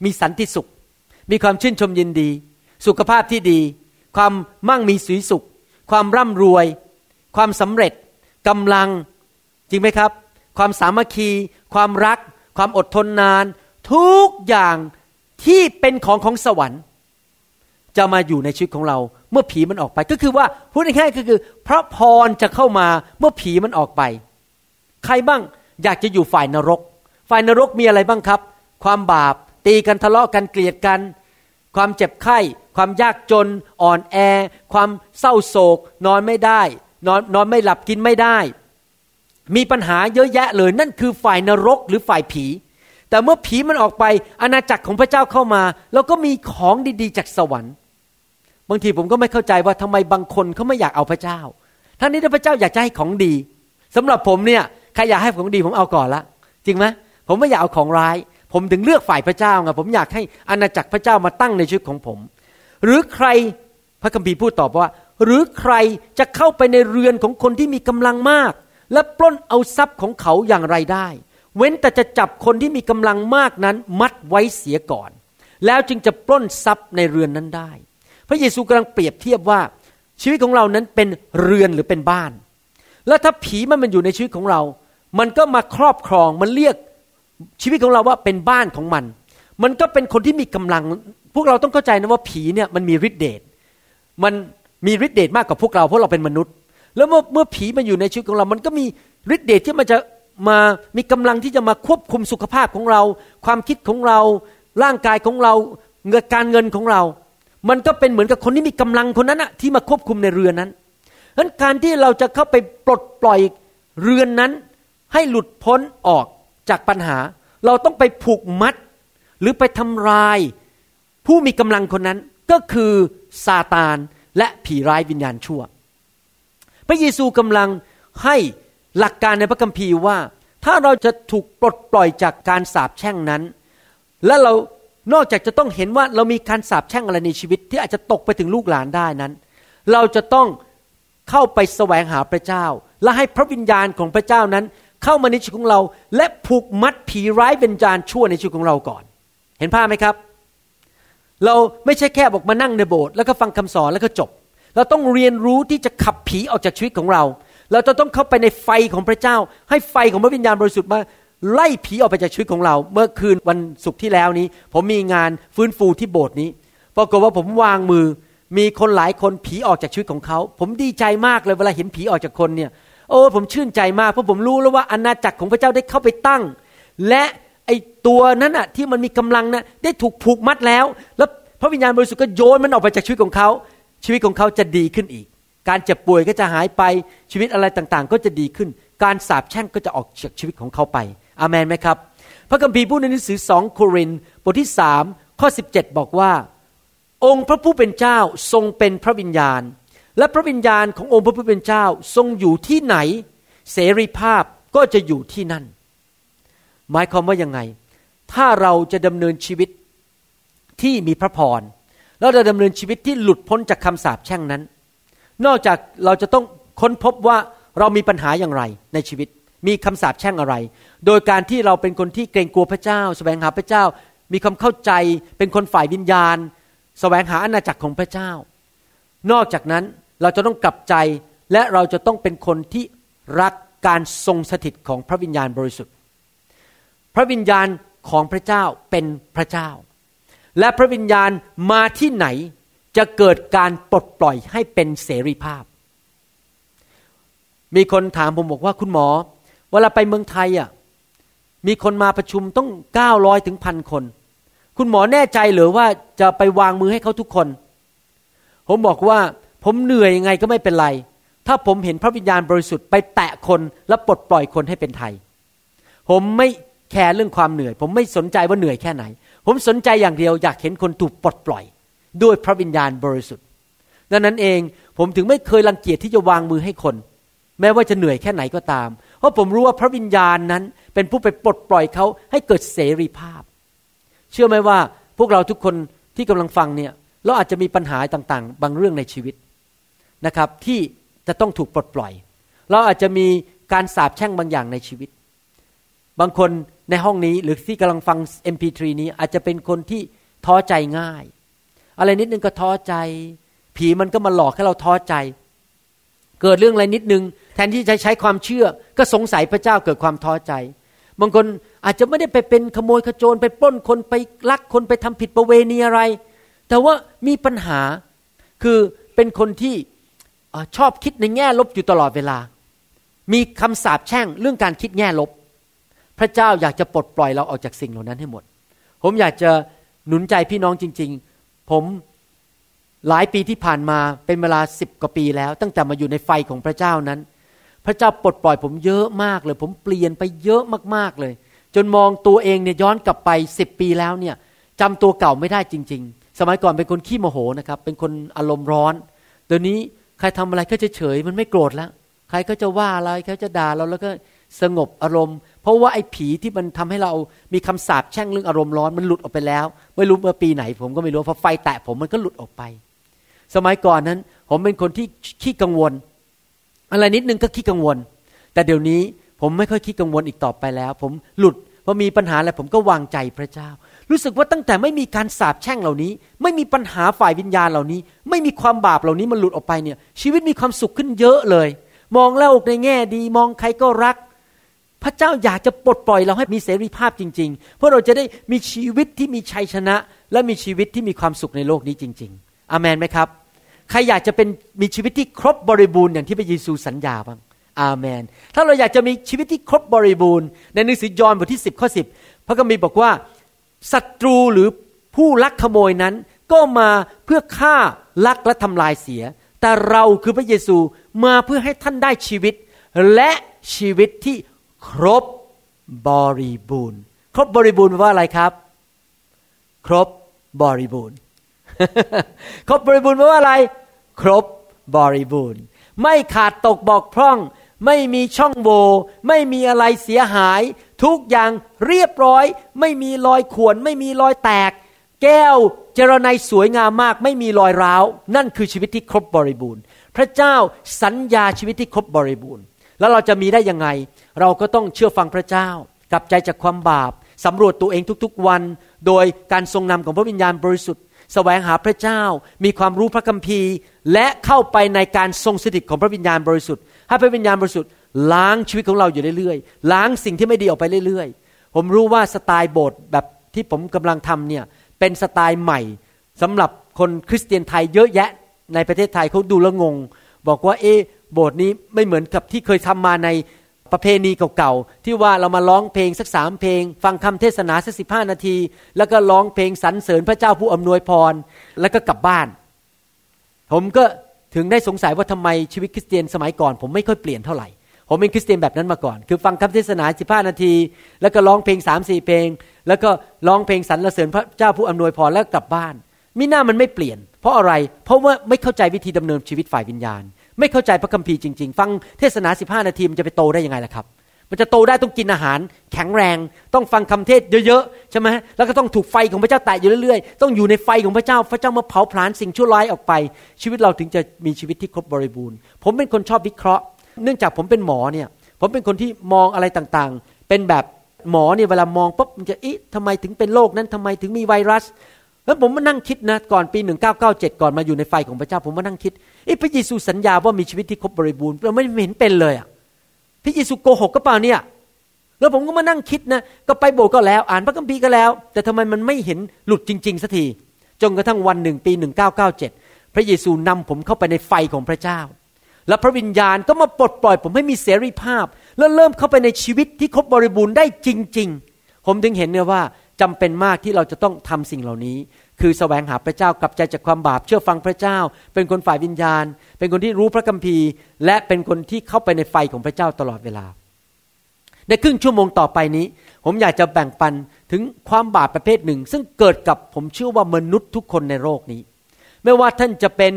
มีสันติสุข มีความชื่นชมยินดี สุขภาพที่ดี ความมั่งมีสีสุข ความร่ำรวย ความสำเร็จกำลังจริงไหมครับ ความสามัคคี ความรัก ความอดทนนาน ทุกอย่างที่เป็นของของสวรรค์ จะมาอยู่ในชีวิตของเรา เมื่อผีมันออกไปก็คือว่าพูดง่ายๆก็คือ พระพรจะเข้ามาเมื่อผีมันออกไป ใครบ้างอยากจะอยู่ฝ่ายนรก ฝ่ายนรกมีอะไรบ้างครับ ความบาปตีกันทะเลาะกันเกลียดกัน ความเจ็บไข้ ความยากจน อ่อนแอ ความเศร้าโศก นอนไม่ได้ นอนนอนไม่หลับกินไม่ได้ มีปัญหาเยอะแยะเลยนั่นคือฝ่ายนรกหรือฝ่ายผี แต่เมื่อผีมันออกไปอาณาจักรของพระเจ้าเข้ามาแล้วก็มีของดีๆจากสวรรค์ บางทีผมก็ไม่เข้าใจว่าทำไมบางคนเขาไม่อยากเอาพระเจ้าทั้งนี้ถ้าพระเจ้าอยากจะให้ของดีสำหรับผมเนี่ยใครอยากให้ของดีผมเอาก่อนละจริงไหมผมไม่อยากเอาของร้าย ผมถึงเลือกฝ่ายพระเจ้าไงผมอยากให้อาณาจักรพระเจ้ามาตั้งในชีวิตของผม หรือใครพระคัมภีร์พูดตอบว่า หรือใครจะเข้าไปในเรือนของคนที่มีกำลังมาก และปล้นเอาทรัพย์ของเขาอย่างไรได้ เว้นแต่จะจับคนที่มีกำลังมากนั้นมัดไว้เสียก่อน แล้วจึงจะปล้นทรัพย์ในเรือนนั้นได้ พระเยซูกำลังเปรียบเทียบว่าชีวิตของเรานั้นเป็นเรือนหรือเป็นบ้าน แล้วถ้าผีมันมันอยู่ในชีวิตของเรา มันก็มาครอบครองมันเรียก ชีวิตของเราว่าเป็นบ้านของมัน มันก็เป็นคนที่มีกำลัง พวกเราต้องเข้าใจนะว่าผีเนี่ยมันมีฤทธิ์เดช มันมีฤทธิ์เดชมากกว่าพวกเราเพราะเราเป็นมนุษย์ แล้วเมื่อเมื่อผีมันอยู่ในชีวิตของเรา มันก็มีฤทธิ์เดชที่มันจะมามีกำลังที่จะมาควบคุมสุขภาพของเรา ความคิดของเรา ร่างกายของเราเงินการเงินของเรา มันก็เป็นเหมือนกับคนที่มีกำลังคนนั้นอะที่มาควบคุมในเรือนนั้นดังนั้นการที่เราจะเข้าไปปลดปล่อยเรือนนั้น ให้หลุดพ้นออก จากปัญหา เราต้องไปผูกมัด หรือไปทำลาย ผู้มีกำลังคนนั้นก็คือซาตานและผีร้ายวิญญาณชั่ว พระเยซูกำลังให้หลักการในพระคัมภีร์ว่า ถ้าเราจะถูกปลดปล่อยจากการสาปแช่งนั้น และเรานอกจากจะต้องเห็นว่าเรามีการสาปแช่งอะไรในชีวิต ที่อาจจะตกไปถึงลูกหลานได้นั้น เราจะต้องเข้าไปแสวงหาพระเจ้า และให้พระวิญญาณของพระเจ้านั้น เข้ามาในชีวิตของเรา และผูกมัดผีร้ายวิญญาณชั่วในชีวิตของเราก่อน เห็นภาพไหมครับ เราไม่ใช่แค่บอกมานั่งในโบสถ์แล้วก็ฟังคำสอนแล้วก็จบ เราต้องเรียนรู้ที่จะขับผีออกจากชีวิตของเรา เราจะต้องเข้าไปในไฟของพระเจ้า ให้ไฟของพระวิญญาณบริสุทธิ์มาไล่ผีออกไปจากชีวิตของเรา เมื่อคืนวันศุกร์ที่แล้วนี้ ผมมีงานฟื้นฟูที่โบสถ์นี้ปรากฏว่าผมวางมือมีคนหลายคนผีออกจากชีวิตของเขา ผมดีใจมากเลยเวลาเห็นผีออกจากคนเนี่ย โอ้ผมชื่นใจมากเพราะผมรู้แล้วว่าอาณาจักรของพระเจ้าได้เข้าไปตั้ง และไอตัวนั้นอะที่มันมีกำลังนะได้ถูกผูกมัดแล้ว แล้วพระวิญญาณบริสุทธิ์ก็โยนมันออกไปจากชีวิตของเขา ชีวิตของเขาจะดีขึ้นอีก การเจ็บป่วยก็จะหายไปชีวิตอะไรต่างๆ ก็จะดีขึ้น การสาปแช่งก็จะออกจากชีวิตของเขาไปอามันไหมครับ พระคัมภีร์พูดในหนังสือสองโครินบทที่สามข้อ 17 บอกว่า องค์พระผู้เป็นเจ้าทรงเป็นพระวิญญาณ และพระวิญญาณขององค์พระผู้เป็นเจ้าทรงอยู่ที่ไหน เสรีภาพก็จะอยู่ที่นั่น หมายความว่ายังไง ถ้าเราจะดำเนินชีวิตที่มีพระพรเราจะดำเนินชีวิตที่หลุดพ้นจากคำสาปแช่งนั้น นอกจากเราจะต้องค้นพบว่าเรามีปัญหาอย่างไรในชีวิต มีคำสาปแช่งอะไร โดยการที่เราเป็นคนที่เกรงกลัวพระเจ้า แสวงหาพระเจ้า มีความเข้าใจ เป็นคนฝ่ายวิญญาณ แสวงหาอาณาจักรของพระเจ้า นอกจากนั้น เราจะต้องกลับใจและเราจะต้องเป็นคนที่รักการทรงสถิตของพระวิญญาณบริสุทธิ์ พระวิญญาณของพระเจ้าเป็นพระเจ้า และพระวิญญาณมาที่ไหนจะเกิดการปลดปล่อยให้เป็นเสรีภาพ มีคนถามผมบอกว่าคุณหมอ เวลาไปเมืองไทยอะมีคนมาประชุมต้องเก้าร้อยถึงพันคน คุณหมอแน่ใจหรือว่าจะไปวางมือให้เขาทุกคน ผมบอกว่า ผมเหนื่อยยังไงก็ไม่เป็นไร ถ้าผมเห็นพระวิญญาณบริสุทธิ์ไปแตะคนและปลดปล่อยคนให้เป็นไทย ผมไม่แคร์เรื่องความเหนื่อย ผมไม่สนใจว่าเหนื่อยแค่ไหน ผมสนใจอย่างเดียวอยากเห็นคนถูกปลดปล่อย ด้วยพระวิญญาณบริสุทธิ์ ดังนั้นเองผมถึงไม่เคยรังเกียจที่จะวางมือให้คน แม้ว่าจะเหนื่อยแค่ไหนก็ตาม เพราะผมรู้ว่าพระวิญญาณนั้นเป็นผู้ไปปลดปล่อยเขาให้เกิดเสรีภาพ เชื่อไหมว่าพวกเราทุกคนที่กำลังฟังเนี่ยเราอาจจะมีปัญหาต่างๆ บางเรื่องในชีวิต นะครับที่จะต้องถูกปลดปล่อย เราอาจจะมีการสาปแช่งบางอย่างในชีวิต บางคนในห้องนี้หรือที่กำลังฟัง MP3 นี้อาจจะเป็นคนที่ท้อใจง่าย อะไรนิดนึงก็ท้อใจ ผีมันก็มาหลอกให้เราท้อใจ เกิดเรื่องอะไรนิดนึง แทนที่จะใช้ความเชื่อ ก็สงสัยพระเจ้าเกิดความท้อใจ บางคนอาจจะไม่ได้ไปเป็นขโมยขโจรไปปล้นคนไปลักคนไปทำผิดประเวณีอะไร แต่ว่ามีปัญหาคือเป็นคนที่ ชอบคิดในแง่ลบอยู่ตลอดเวลา มีคำสาปแช่งเรื่องการคิดแง่ลบ พระเจ้าอยากจะปลดปล่อยเราออกจากสิ่งเหล่านั้นให้หมด ผมอยากจะหนุนใจพี่น้องจริง ๆ ผมหลายปีที่ผ่านมาเป็นเวลาสิบกว่าปีแล้ว ตั้งแต่มาอยู่ในไฟของพระเจ้านั้น พระเจ้าปลดปล่อยผมเยอะมากเลย ผมเปลี่ยนไปเยอะมากๆเลย จนมองตัวเองเนี่ยย้อนกลับไปสิบปีแล้วเนี่ยจำตัวเก่าไม่ได้จริง ๆ สมัยก่อนเป็นคนขี้โมโหนะครับเป็นคนอารมณ์ร้อนเดี๋ยวนี้ ใครทำอะไรก็จะเฉยมันไม่โกรธแล้วใครก็จะว่าอะไรเขาจะด่าเราแล้วก็สงบอารมณ์ เพราะว่าไอ้ผีที่มันทำให้เรามีคำสาปแช่งเรื่องอารมณ์ร้อนมันหลุดออกไปแล้ว ไม่รู้เมื่อปีไหน ผมก็ไม่รู้เพราะไฟแตะผมมันก็หลุดออกไป สมัยก่อนนั้น ผมเป็นคนที่ขี้กังวล อะไรนิดนึงก็ขี้กังวล แต่เดี๋ยวนี้ผมไม่ค่อยขี้กังวลอีกต่อไปแล้ว ผมหลุดพอมีปัญหาอะไรผมก็วางใจพระเจ้า รู้สึกว่าตั้งแต่ไม่มีการสาปแช่งเหล่านี้ ไม่มีปัญหาฝ่ายวิญญาณเหล่านี้ ไม่มีความบาปเหล่านี้มันหลุดออกไปเนี่ย ชีวิตมีความสุขขึ้นเยอะเลย มองโลกในแง่ดี มองใครก็รัก พระเจ้าอยากจะปลดปล่อยเราให้มีเสรีภาพจริง ๆ เพื่อเราจะได้มีชีวิตที่มีชัยชนะ และมีชีวิตที่มีความสุขในโลกนี้จริง ๆ อาเมนไหมครับ ใครอยากจะเป็นมีชีวิตที่ครบบริบูรณ์อย่างที่พระเยซูสัญญาบ้างอาเมน ถ้าเราอยากจะมีชีวิตที่ครบบริบูรณ์ ในหนังสือยอห์นบทที่ 10 ข้อ 10 พระคัมภีร์บอกว่า ศัตรูหรือผู้ลักขโมยนั้นก็มาเพื่อฆ่าลักและทำลายเสีย แต่เราคือพระเยซูมาเพื่อให้ท่านได้ชีวิต และชีวิตที่ครบบริบูรณ์ ครบบริบูรณ์แปลว่าอะไรครับ ครบบริบูรณ์ ครบบริบูรณ์แปลว่าอะไร ครบบริบูรณ์ ไม่ขาดตกบกพร่อง ไม่มีช่องโหว่ไม่มีอะไรเสียหาย ทุกอย่างเรียบร้อย ไม่มีรอยข่วน ไม่มีรอยแตก แก้วเจรไนสวยงามมาก ไม่มีรอยร้าว นั่นคือชีวิตที่ครบบริบูรณ์ พระเจ้าสัญญาชีวิตที่ครบบริบูรณ์ แล้วเราจะมีได้ยังไง เราก็ต้องเชื่อฟังพระเจ้ากลับใจจากความบาปสำรวจตัวเองทุกๆวัน โดยการทรงนำของพระวิญญาณบริสุทธิ์แสวงหาพระเจ้ามีความรู้พระคัมภีร์ และเข้าไปในการทรงสถิตของพระวิญญาณบริสุทธิ์ ให้พระวิญญาณบริสุทธิ์ล้างชีวิตของเราอยู่เรื่อยๆ ล้างสิ่งที่ไม่ดีออกไปเรื่อยๆ ผมรู้ว่าสไตล์โบสถ์แบบที่ผมกำลังทำเนี่ยเป็นสไตล์ใหม่สำหรับคนคริสเตียนไทยเยอะแยะในประเทศไทยเขาดูแล้วงง บอกว่าเอ๊โบสถ์นี้ไม่เหมือนกับที่เคยทำมาในประเพณีเก่าๆ ที่ว่าเรามาร้องเพลงสักสามเพลง ฟังคำเทศนาสักสิบห้านาที แล้วก็ร้องเพลงสรรเสริญพระเจ้าผู้อำนวยพร แล้วก็กลับบ้าน ผมก็ ถึงได้สงสัยว่าทำไมชีวิตคริสเตียนสมัยก่อน ผมไม่ค่อยเปลี่ยนเท่าไหร่ผมเป็นคริสเตียนแบบนั้นมาก่อน คือฟังคำเทศนาสิบห้านาที แล้วก็ร้องเพลงสามสี่เพลง แล้วก็ร้องเพลงสรรเสริญพระเจ้าผู้อำนวยพรแล้วกลับบ้านมิหน้ามันไม่เปลี่ยน เพราะอะไร เพราะว่าไม่เข้าใจวิธีดำเนินชีวิตฝ่ายวิญญาณ ไม่เข้าใจพระคัมภีร์จริง ๆ ฟังเทศนาสิบห้านาทีมันจะไปโตได้ยังไงล่ะครับ มันจะโตได้ต้องกินอาหาร แข็งแรง ต้องฟังคำเทศเยอะๆใช่ไหมแล้วก็ต้องถูกไฟของพระเจ้าแตะอยู่เรื่อยๆ ต้องอยู่ในไฟของพระเจ้า พระเจ้ามาเผาผลาญสิ่งชั่วร้ายออกไป ชีวิตเราถึงจะมีชีวิตที่ครบบริบูรณ์ ผมเป็นคนชอบวิเคราะห์ เนื่องจากผมเป็นหมอเนี่ยผมเป็นคนที่มองอะไรต่างๆ เป็นแบบหมอเนี่ยเวลามองปุ๊บมันจะอิทำไมถึงเป็นโรคนั้นทำไมถึงมีไวรัส แล้วผมมานั่งคิดนะก่อนปี 1997 ก่อนมาอยู่ในไฟของพระเจ้า ผมมานั่งคิดเอ๊ะพระเยซูสัญญาว่ามีชีวิตที่ครบบริบูรณ์เราไม่เห็นเป็นเลยอะ ระเยซูโกหกก็เปล่าเนี่ย แล้วผมก็มานั่งคิดนะ ก็ไปโบสถ์ก็แล้ว อ่านพระคัมภีร์ก็แล้ว แต่ทำไมมันไม่เห็นหลุดจริงๆสักที จนกระทั่งวันหนึ่งปี 1997 พระเยซูนำผมเข้าไปในไฟของพระเจ้า แล้วพระวิญญาณก็มาปลดปล่อย ผมให้มีเสรีภาพ แล้วเริ่มเข้าไปในชีวิตที่ครบบริบูรณ์ได้จริง ๆ ผมถึงเห็นเนี่ยว่าจำเป็นมากที่เราจะต้องทำสิ่งเหล่านี้ คือแสวงหาพระเจ้ากลับใจจากความบาปเชื่อฟังพระเจ้า เป็นคนฝ่ายวิญญาณ เป็นคนที่รู้พระคัมภีร์ และเป็นคนที่เข้าไปในไฟของพระเจ้าตลอดเวลา ในครึ่งชั่วโมงต่อไปนี้ ผมอยากจะแบ่งปันถึงความบาปประเภทหนึ่ง ซึ่งเกิดกับผมเชื่อว่ามนุษย์ทุกคนในโลกนี้ ไม่ว่าท่านจะเป็น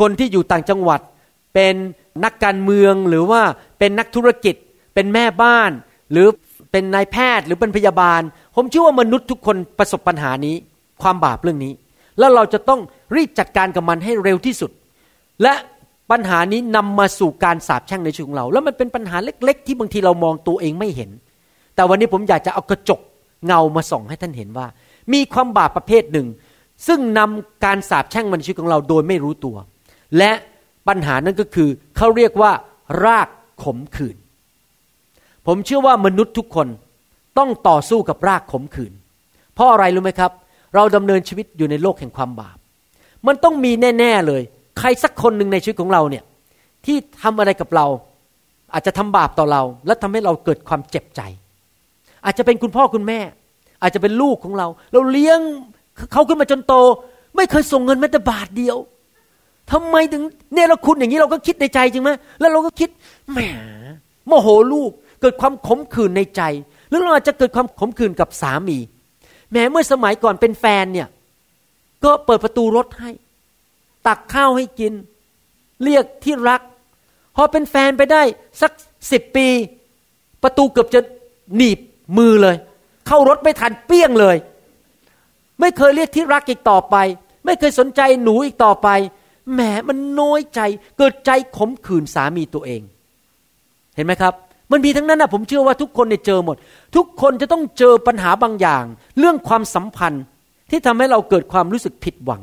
คนที่อยู่ต่างจังหวัด เป็นนักการเมืองหรือว่าเป็นนักธุรกิจ เป็นแม่บ้าน หรือเป็นนายแพทย์หรือเป็นพยาบาล ผมเชื่อว่ามนุษย์ทุกคนประสบปัญหานี้ ความบาปเรื่องนี้ แล้วเราจะต้องรีบจัดการกับมันให้เร็วที่สุด และปัญหานี้นำมาสู่การสาปแช่งในชีวิตของเรา แล้วมันเป็นปัญหาเล็ก ๆ ที่บางทีเรามองตัวเองไม่เห็น แต่วันนี้ผมอยากจะเอากระจกเงามาส่องให้ท่านเห็นว่า มีความบาปประเภทหนึ่ง ซึ่งนำการสาปแช่งมาในชีวิตของเราโดยไม่รู้ตัว และปัญหานั้นก็คือเขาเรียกว่ารากขมขื่นผมเชื่อว่ามนุษย์ทุกคนต้องต่อสู้กับรากขมขื่นเพราะอะไรรู้ไหมครับ เราดำเนินชีวิตอยู่ในโลกแห่งความบาป มันต้องมีแน่ ๆเลย ใครสักคนหนึ่งในชีวิตของเราเนี่ยที่ทำอะไรกับเรา อาจจะทำบาปต่อเรา และทำให้เราเกิดความเจ็บใจ อาจจะเป็นคุณพ่อคุณแม่ อาจจะเป็นลูกของเรา เราเลี้ยงเขาขึ้นมาจนโต ไม่เคยส่งเงินแม้แต่บาทเดียวทำไมถึงเนรคุณอย่างนี้เราก็คิดในใจจริงไหมแล้วเราก็คิดแหมโมโหลูกเกิดความขมขื่นในใจ หรือเราอาจจะเกิดความขมขื่นกับสามี แหมเมื่อสมัยก่อนเป็นแฟนเนี่ย ก็เปิดประตูรถให้ ตักข้าวให้กิน เรียกที่รัก พอเป็นแฟนไปได้สักสิบปี ประตูเกือบจะหนีบมือเลย เข้ารถไม่ทันเปี้ยงเลย ไม่เคยเรียกที่รักอีกต่อไป ไม่เคยสนใจหนูอีกต่อไปแหมมันน้อยใจ เกิดใจขมขื่นสามีตัวเอง เห็นไหมครับ มันมีทั้งนั้นนะผมเชื่อว่าทุกคนเนี่ยเจอหมด ทุกคนจะต้องเจอปัญหาบางอย่าง เรื่องความสัมพันธ์ที่ทำให้เราเกิดความรู้สึกผิดหวัง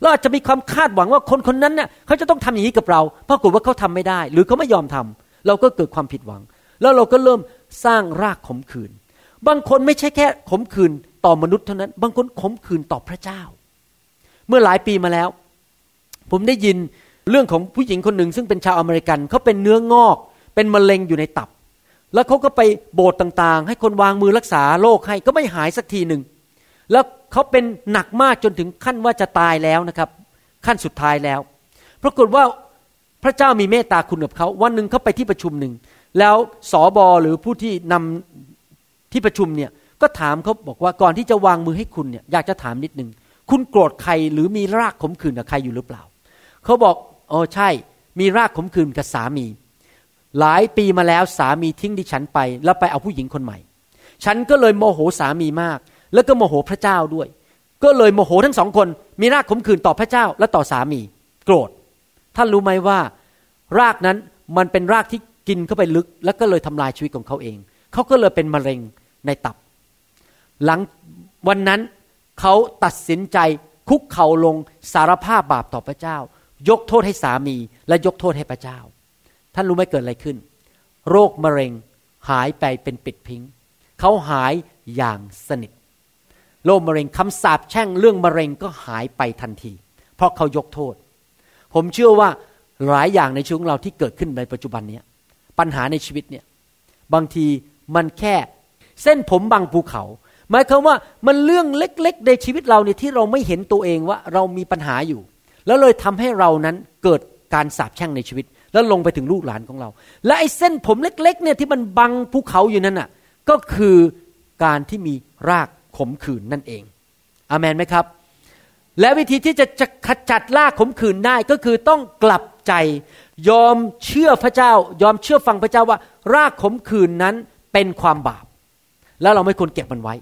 เราอาจจะมีความคาดหวังว่าคนคนนั้นเนี่ยเขาจะต้องทำอย่างนี้กับเรา ปรากฏว่าเขาทำไม่ได้ หรือเขาไม่ยอมทำเราก็เกิดความผิดหวัง แล้วเราก็เริ่มสร้างรากขมขื่นบางคนไม่ใช่แค่ขมขื่นต่อมนุษย์เท่านั้น บางคนขมขื่นต่อพระเจ้า เมื่อหลายปีมาแล้ว ผมได้ยินเรื่องของผู้หญิงคนหนึ่งซึ่งเป็นชาวอเมริกันเขาเป็นเนื้องอก เป็นมะเร็งอยู่ในตับ แล้วเขาก็ไปโบสถ์ต่างๆ ให้คนวางมือรักษาโรคให้ก็ไม่หายสักทีหนึ่ง แล้วเขาเป็นหนักมากจนถึงขั้นว่าจะตายแล้วนะครับ ขั้นสุดท้ายแล้ว ปรากฏว่าพระเจ้ามีเมตตาคุณกับเขาวันหนึ่งเขาไปที่ประชุมหนึ่ง แล้วสอบอหรือผู้ที่นำที่ประชุมเนี่ยก็ถามเขาบอกว่าก่อนที่จะวางมือให้คุณเนี่ยอยากจะถามนิดหนึ่งคุณโกรธใครหรือมีรากขมขื่นกับใครอยู่หรือเปล่า เขาบอกอ๋อใช่มีรากขมขื่นกับสามี หลายปีมาแล้วสามีทิ้งดิฉันไป แล้วไปเอาผู้หญิงคนใหม่ ฉันก็เลยโมโหสามีมาก แล้วก็โมโหพระเจ้าด้วย ก็เลยโมโหทั้งสองคน มีรากขมขื่นต่อพระเจ้าและต่อสามี โกรธ ท่านรู้ไหมว่า รากนั้นมันเป็นรากที่กินเข้าไปลึก แล้วก็เลยทำลายชีวิตของเขาเอง เขาก็เลยเป็นมะเร็งในตับ หลังวันนั้นเขาตัดสินใจคุกเข่าลงสารภาพบาปต่อพระเจ้า ยกโทษให้สามีและยกโทษให้พระเจ้า ท่านรู้ไหมเกิดอะไรขึ้น โรคมะเร็งหายไปเป็นปิดพิงเขาหายอย่างสนิท โรคมะเร็งคำสาปแช่งเรื่องมะเร็งก็หายไปทันที เพราะเขายกโทษ ผมเชื่อว่าหลายอย่างในชีวิตเราที่เกิดขึ้นในปัจจุบันนี้ปัญหาในชีวิตเนี่ยบางทีมันแค่เส้นผมบางภูเขา หมายความว่ามันเรื่องเล็กๆ ในชีวิตเราเนี่ยที่เราไม่เห็นตัวเองว่าเรามีปัญหาอยู่ แล้วเลยทำให้เรานั้นเกิดการสาปแช่งในชีวิต แล้วลงไปถึงลูกหลานของเรา และไอ้เส้นผมเล็กๆเนี่ยที่มันบังภูเขาอยู่นั่นน่ะก็คือการที่มีรากขมขื่นนั่นเองอามนไหมครับ และวิธีที่จะจะขจัดรากขมขื่นได้ก็คือต้องกลับใจ ยอมเชื่อพระเจ้า ยอมเชื่อฟังพระเจ้าว่า รากขมขื่นนั้นเป็นความบาป แล้วเราไม่ควรเก็บมันไว้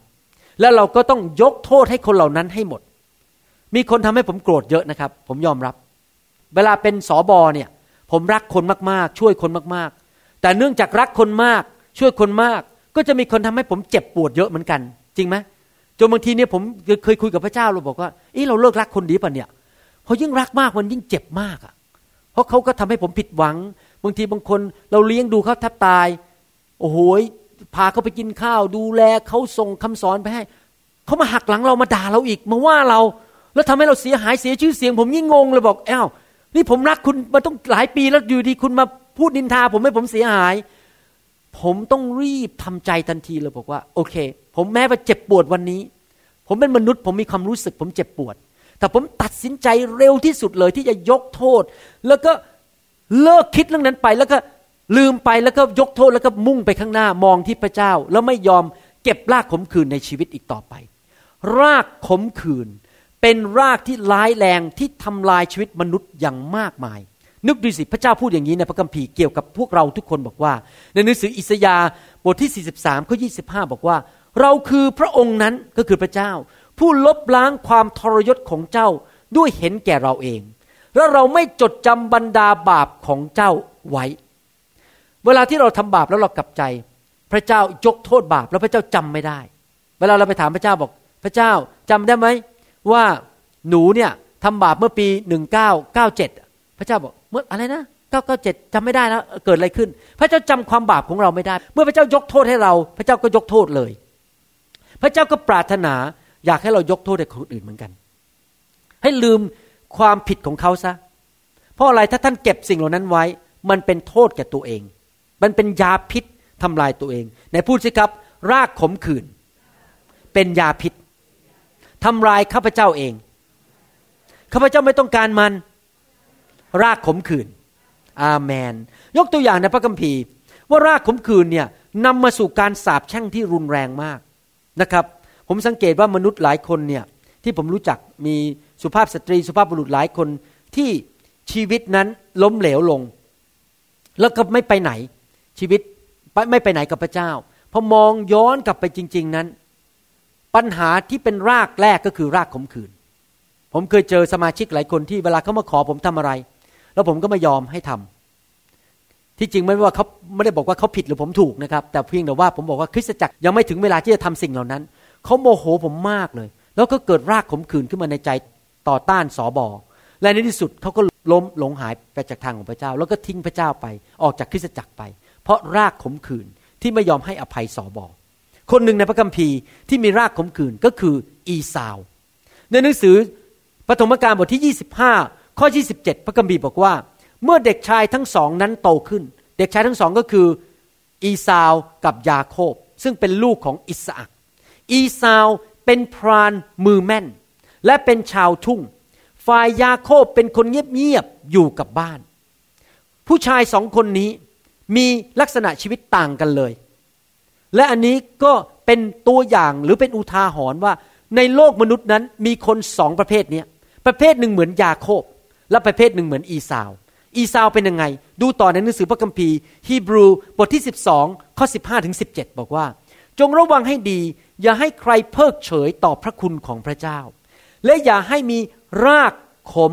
แล้วเราก็ต้องยกโทษให้คนเหล่านั้นให้หมด มีคนทำให้ผมโกรธเยอะนะครับ ผมยอมรับ เวลาเป็นสอบอเนี่ย ผมรักคนมากๆ ช่วยคนมากๆ แต่เนื่องจากรักคนมาก ช่วยคนมาก ก็จะมีคนทำให้ผมเจ็บปวดเยอะเหมือนกัน จริงไหมจนบางทีเนี่ยผมเคยคุยกับพระเจ้าเราบอกว่าเออเราเลิกรักคนดีป่ะเนี่ยเพราะยิ่งรักมากมันยิ่งเจ็บมากอะ่ะ เพราะเขาก็ทำให้ผมผิดหวัง บางทีบางคนเราเลี้ยงดูเขาแทบตาย โอ้โหพาเขาไปกินข้าว ดูแลเขาส่งคำสอนไปให้เขามาหักหลังเรามาด่าเราอีกมาว่าเรา แล้วทำให้เราเสียหายเสียชื่อเสียง ผมยิ่งงงเลยบอกอ้าว นี่ผมรักคุณมาต้องหลายปีแล้วอยู่ดีคุณมาพูดนินทา ผมให้ผมเสียหาย ผมต้องรีบทำใจทันทีเลยบอกว่า โอเค ผมแม้ว่าเจ็บปวดวันนี้ ผมเป็นมนุษย์ ผมมีความรู้สึก ผมเจ็บปวด แต่ผมตัดสินใจเร็วที่สุดเลยที่จะยกโทษ แล้วก็เลิกคิดเรื่องนั้นไป แล้วก็ลืมไปแล้วก็ยกโทษแล้วก็มุ่งไปข้างหน้ามองที่พระเจ้า แล้วไม่ยอมเก็บรากขมขื่นในชีวิตอีกต่อไป รากขมขื่น เป็นรากที่ร้ายแรงที่ทำลายชีวิตมนุษย์อย่างมากมาย นึกดูสิพระเจ้าพูดอย่างนี้ในพระคัมภีร์เกี่ยวกับพวกเราทุกคนบอกว่า ในหนังสืออิสยาห์บทที่ 43ข้อ25 บอกว่า เราคือพระองค์นั้นก็คือพระเจ้า ผู้ลบล้างความทรยศของเจ้าด้วยเห็นแก่เราเอง และเราไม่จดจำบรรดาบาปของเจ้าไว้ เวลาที่เราทำบาปแล้วเรากลับใจ พระเจ้ายกโทษบาปแล้วพระเจ้าจำไม่ได้ เวลาเราไปถามพระเจ้าบอก พระเจ้าจำได้ไหม ว่าหนูเนี่ยทำบาปเมื่อปี 1997 พระเจ้าบอกเมื่ออะไรนะ 997จำไม่ได้แล้วเกิดอะไรขึ้น พระเจ้าจำความบาปของเราไม่ได้ เมื่อพระเจ้ายกโทษให้เรา พระเจ้าก็ยกโทษเลย พระเจ้าก็ปรารถนาอยากให้เรายกโทษให้คนอื่นเหมือนกัน ให้ลืมความผิดของเขาซะ เพราะอะไรถ้าท่านเก็บสิ่งเหล่านั้นไว้ มันเป็นโทษแก่ตัวเอง มันเป็นยาพิษทำลายตัวเองในพูดสิครับ รากขมขื่นเป็นยาพิษ ทำลายข้าพเจ้าเอง ข้าพเจ้าไม่ต้องการมัน รากขมขื่น อาเมน ยกตัวอย่างในพระคัมภีร์ ว่ารากขมขื่นเนี่ยนำมาสู่การสาปแช่งที่รุนแรงมากนะครับ ผมสังเกตว่ามนุษย์หลายคนเนี่ยที่ผมรู้จักมีสุภาพสตรีสุภาพบุรุษหลายคนที่ชีวิตนั้นล้มเหลวลง แล้วก็ไม่ไปไหนชีวิตไม่ไปไหนกับพระเจ้าพอมองย้อนกลับไปจริง ๆนั้น ปัญหาที่เป็นรากแรกก็คือรากขมขื่นผมเคยเจอสมาชิกหลายคนที่เวลาเขามาขอผมทำอะไร แล้วผมก็ไม่ยอมให้ทำที่จริงไม่ว่าเขาไม่ได้บอกว่าเขาผิดหรือผมถูกนะครับ แต่เพียงแต่ว่าผมบอกว่าคริสตจักรยังไม่ถึงเวลาที่จะทำสิ่งเหล่านั้นเขาโมโหผมมากเลย แล้วก็เกิดรากขมขื่นขึ้นมาในใจต่อต้านสอบอและในที่สุดเขาก็ล้มหลงหายไปจากทางของพระเจ้า แล้วก็ทิ้งพระเจ้าไปออกจากคริสตจักรไป เพราะรากขมขื่นที่ไม่ยอมให้อภัยสอบอ คนหนึ่งในพระคัมภีร์ที่มีรากขมขื่นก็คืออีซาว ในหนังสือปฐมกาลบทที่ 25 ข้อ 27 พระคัมภีร์บอกว่า เมื่อเด็กชายทั้งสองนั้นโตขึ้น เด็กชายทั้งสองก็คืออีซาวกับยาโคบ ซึ่งเป็นลูกของอิสอักอีซาวเป็นพรานมือแม่น และเป็นชาวทุ่ง ฝ่ายยาโคบเป็นคนเงียบๆอยู่กับบ้าน ผู้ชายสองคนนี้มีลักษณะชีวิตต่างกันเลย และอันนี้ก็เป็นตัวอย่างหรือเป็นอุทาหรณ์ว่า ในโลกมนุษย์นั้นมีคนสองประเภทนี้ประเภทหนึ่งเหมือนยาโคบ และประเภทหนึ่งเหมือนอีซาว อีซาวเป็นยังไง ดูต่อในหนังสือพระคัมภีร์ฮีบรูบทที่ 12 ข้อ 15ถึง17 บอกว่า จงระวังให้ดี อย่าให้ใครเพิกเฉยต่อพระคุณของพระเจ้า และอย่าให้มีรากขม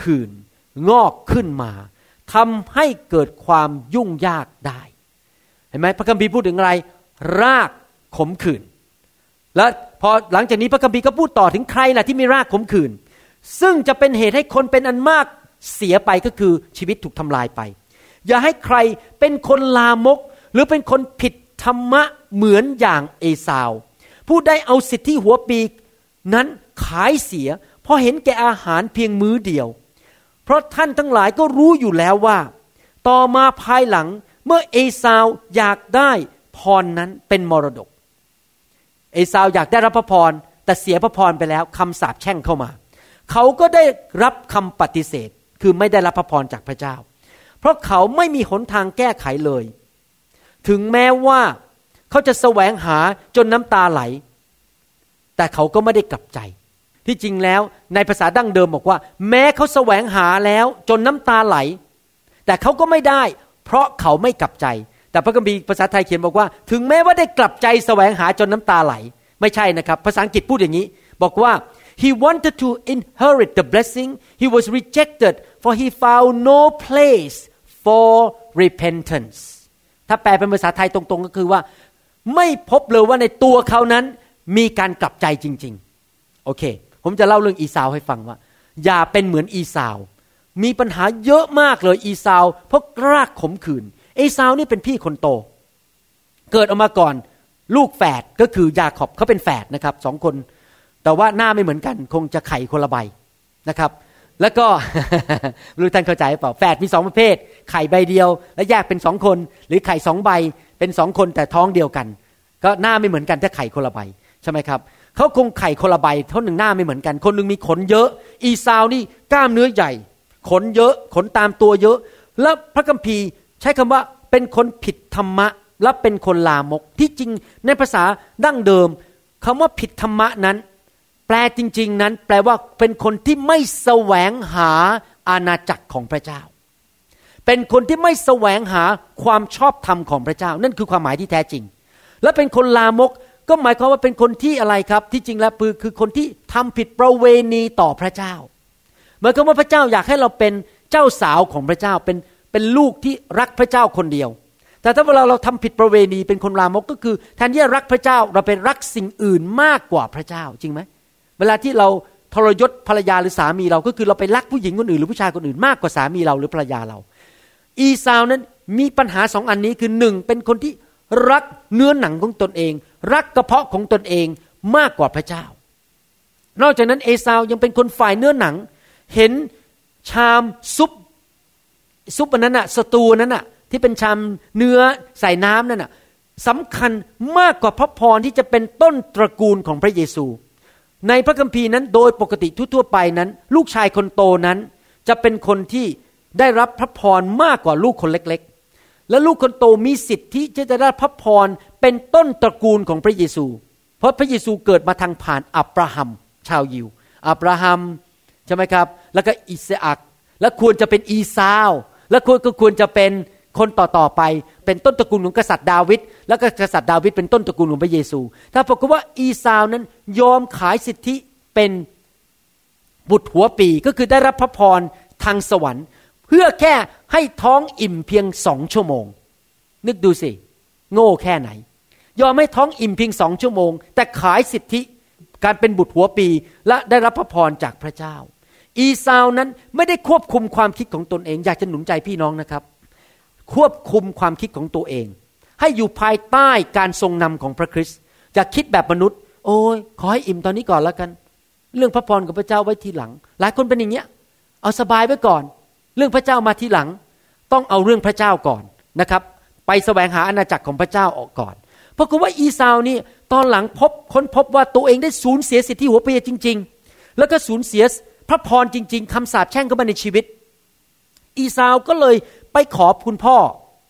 ขื่นงอกขึ้นมาทำให้เกิดความยุ่งยากได้ เห็นไหมพระคัมภีร์พูดถึงอะไร รากขมขื่นและพอหลังจากนี้พระคัมภีร์ก็พูดต่อถึงใครล่ะที่มีรากขมขื่นซึ่งจะเป็นเหตุให้คนเป็นอันมากเสียไปก็คือชีวิตถูกทำลายไป อย่าให้ใครเป็นคนลามก หรือเป็นคนผิดธรรมะเหมือนอย่างเอสาว ผู้ได้เอาสิทธิหัวปีกนั้นขายเสีย เพราะเห็นแก่อาหารเพียงมื้อเดียว เพราะท่านทั้งหลายก็รู้อยู่แล้วว่า ต่อมาภายหลังเมื่อเอสาวอยากได้ พรนั้นเป็นมรดก เอสาวอยากได้รับพระพร แต่เสียพระพรไปแล้วคำสาปแช่งเข้ามา เขาก็ได้รับคำปฏิเสธคือไม่ได้รับพระพรจากพระเจ้า เพราะเขาไม่มีหนทางแก้ไขเลย ถึงแม้ว่าเขาจะแสวงหาจนน้ำตาไหล แต่เขาก็ไม่ได้กลับใจ ที่จริงแล้วในภาษาดั้งเดิมบอกว่า แม้เขาแสวงหาแล้วจนน้ำตาไหล แต่เขาก็ไม่ได้ เพราะเขาไม่กลับใจ แต่พระคัมภีร์ภาษาไทยเขียนบอกว่า ถึงแม้ว่าได้กลับใจแสวงหาจนน้ำตาไหล ไม่ใช่นะครับ ภาษาอังกฤษพูดอย่างนี้ บอกว่า he wanted to inherit the blessing he was rejected for he found no place for repentance ถ้าแปลเป็นภาษาไทยตรงๆ ก็คือว่า ไม่พบเลยว่าในตัวเขานั้นมีการกลับใจจริง ๆ โอเค ผมจะเล่าเรื่องอีสาวให้ฟังว่า อย่าเป็นเหมือนอีสาว มีปัญหาเยอะมากเลยอีสาว เพราะกราขมขื่น อีสาวนี่เป็นพี่คนโต เกิดออกมาก่อนลูกแฝดก็คือยาขอบเขาเป็นแฝดนะครับสองคน แต่ว่าหน้าไม่เหมือนกัน คงจะไข่คนละใบนะครับ แล้วก็รู้ท่านเข้าใจหรือเปล่าแฝดมีสองประเภท ไข่ใบเดียว และแยกเป็นสองคน หรือไข่สองใบเป็นสองคนแต่ท้องเดียวกัน ก็หน้าไม่เหมือนกันถ้าไข่คนละใบใช่ไหมครับเขาคงไข่คนละใบเท่าหนึ่งหน้าไม่เหมือนกัน คนหนึ่งมีขนเยอะ อีซาวนี่กล้ามเนื้อใหญ่ ขนเยอะ ขนตามตัวเยอะ แล้วพระคัมภีร์ ใช้คำว่าเป็นคนผิดธรรมะและเป็นคนลามก ที่จริงในภาษาดั้งเดิมคำว่าผิดธรรมะนั้น แปลจริง ๆ นั้น แปลว่าเป็นคนที่ไม่แสวงหาอาณาจักรของพระเจ้า เป็นคนที่ไม่แสวงหาความชอบธรรมของพระเจ้า นั่นคือความหมายที่แท้จริง และเป็นคนลามกก็หมายความว่าเป็นคนที่อะไรครับ ที่จริงแล้วคือคือคนที่ทำผิดประเวณีต่อพระเจ้าหมายความว่าพระเจ้าอยากให้เราเป็นเจ้าสาวของพระเจ้าเป็น เป็นลูกที่รักพระเจ้าคนเดียว แต่ถ้าเวลาเราทำผิดประเวณีเป็นคนลามกก็คือแทนที่จะรักพระเจ้าเราเป็นรักสิ่งอื่นมากกว่าพระเจ้าจริงไหมเวลาที่เราทรยศภรรยาหรือสามีเราก็คือเราไปรักผู้หญิงคนอื่นหรือผู้ชายคนอื่นมากกว่าสามีเราหรือภรรยาเรา อีซาวนั้นมีปัญหาสองอันนี้คือหนึ่งเป็นคนที่รักเนื้อหนังของตนเอง รักกระเพาะของตนเองมากกว่าพระเจ้า นอกจากนั้นเอซาวยังเป็นคนฝ่ายเนื้อหนัง เห็นชามซุป ซุปนั้นอะสตูนั้นอะที่เป็นชามเนื้อใส่น้ำนั่นอะสำคัญมากกว่าพระพรที่จะเป็นต้นตระกูลของพระเยซู ในพระคัมภีร์นั้นโดยปกติทั่วๆไปนั้น ลูกชายคนโตนั้น จะเป็นคนที่ได้รับพระพรมากกว่าลูกคนเล็กๆ และลูกคนโตมีสิทธิที่จะได้พระพรเป็นต้นตระกูลของพระเยซู เพราะพระเยซูเกิดมาทางผ่านอับราฮัม ชาวยิว อับราฮัมใช่ไหมครับ แล้วก็อิสอักและควรจะเป็นอีซาว และควรก็ควรจะเป็นคนต่อๆไป เป็นต้นตระกูลของกษัตริย์ดาวิดแล้วก็กษัตริย์ดาวิดเป็นต้นตระกูลของพระเยซู ถ้าปรากฏว่าอีซาวนั้นยอมขายสิทธิเป็นบุตรหัวปีก็คือได้รับพระพรทางสวรรค์ เพื่อแค่ให้ท้องอิ่มเพียงสองชั่วโมง นึกดูสิ โง่แค่ไหน ยอมให้ท้องอิ่มเพียงสองชั่วโมง แต่ขายสิทธิการเป็นบุตรหัวปีและได้รับพระพรจากพระเจ้า อีซาวนั้นไม่ได้ควบคุมความคิดของตนเอง อยากจะหนุนใจพี่น้องนะครับ ควบคุมความคิดของตัวเอง ให้อยู่ภายใต้การทรงนำของพระคริสต์อย่าคิดแบบมนุษย์ โอ้ยขอให้อิ่มตอนนี้ก่อนแล้วกัน เรื่องพระพรของพระเจ้าไว้ทีหลัง หลายคนเป็นอย่างเงี้ย เอาสบายไว้ก่อน เรื่องพระเจ้ามาทีหลัง ต้องเอาเรื่องพระเจ้าก่อนนะครับ ไปแสวงหาอาณาจักรของพระเจ้าออกก่อนเพราะว่าอีซาวนี่ตอนหลังพบค้นพบว่าตัวเองได้สูญเสียสิทธิหัวเปียจริง ๆ แล้วก็สูญเสีย ระพรจริง ๆคำสาปแช่งเข้ามาในชีวิต อีซาวก็เลยไปขอคุณพ่อ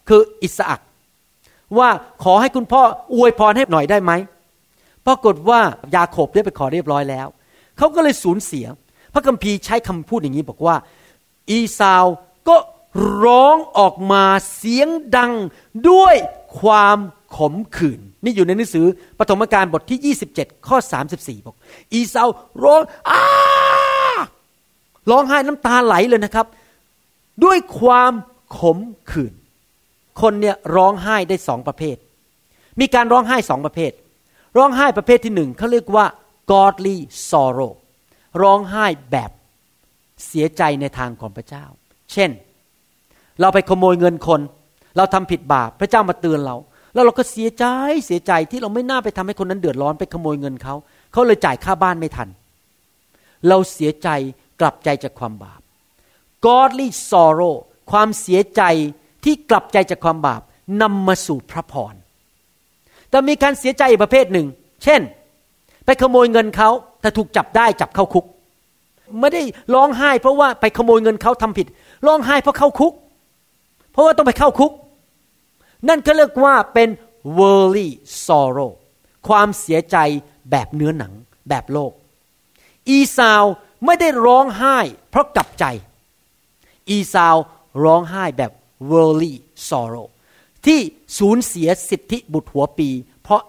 คืออิสอักว่าขอให้คุณพ่ออวยพรให้หน่อยได้ไหมปรากฏว่ายาโคบได้ไปขอเรียบร้อยแล้ว เขาก็เลยสูญเสีย พระคัมภีร์ใช้คำพูดอย่างนี้บอกว่า อีซาวก็ร้องออกมาเสียงดังด้วยความขมขื่นนี่อยู่ในหนังสือปฐมกาลบทที่ 27 ข้อ 34 บอก อีซาวร้องอ้า ร้องไห้น้ำตาไหลเลยนะครับ ด้วยความขมขื่นคนเนี่ยร้องไห้ได้สองประเภท มีการร้องไห้สองประเภท ร้องไห้ประเภทที่หนึ่งเขาเรียกว่า godly sorrow ร้องไห้แบบเสียใจในทางของพระเจ้า เช่น เราไปขโมยเงินคน เราทำผิดบาปพระเจ้ามาเตือนเรา แล้วเราก็เสียใจเสียใจที่เราไม่น่าไปทำให้คนนั้นเดือดร้อนไปขโมยเงินเขาเขาเลยจ่ายค่าบ้านไม่ทัน เราเสียใจ กลับใจจากความบาป godly sorrow ความเสียใจที่กลับใจจากความบาปนำมาสู่พระพร แต่มีการเสียใจอีกประเภทหนึ่ง เช่น ไปขโมยเงินเขาแต่ถูกจับได้จับเข้าคุก ไม่ได้ร้องไห้ เพราะว่าไปขโมยเงินเขาทำผิด ร้องไห้เพราะเข้าคุก เพราะว่าต้องไปเข้าคุก นั่นก็เรียกว่าเป็น worldly sorrow ความเสียใจแบบเนื้อหนังแบบโลก อีซาว ไม่ได้ร้องไห้ เพราะกลับใจ อีซาวร้องไห้แบบ worldly sorrow ที่สูญเสียสิทธิบุตรหัวปี เพราะ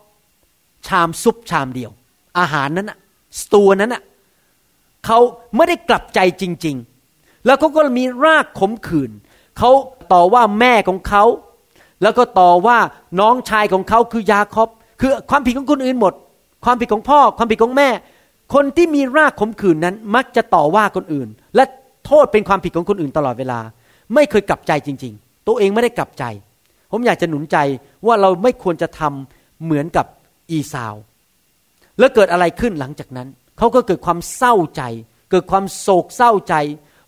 ชามซุปชามเดียว อาหารนั้นอะสตูนั้นอะเขาไม่ได้กลับใจจริง ๆ แล้วเขาก็มีรากขมขื่นเขาต่อว่าแม่ของเขา แล้วก็ต่อว่าน้องชายของเขาคือยาคอบ คือความผิดของคนอื่นหมด ความผิดของพ่อ ความผิดของแม่ คนที่มีรากขมขื่นนั้นมักจะต่อว่าคนอื่น และโทษเป็นความผิดของคนอื่นตลอดเวลา ไม่เคยกลับใจจริง ๆ ตัวเองไม่ได้กลับใจ ผมอยากจะหนุนใจว่าเราไม่ควรจะทำเหมือนกับอีสาว แล้วเกิดอะไรขึ้นหลังจากนั้น เขาก็เกิดความเศร้าใจ เกิดความโศกเศร้าใจ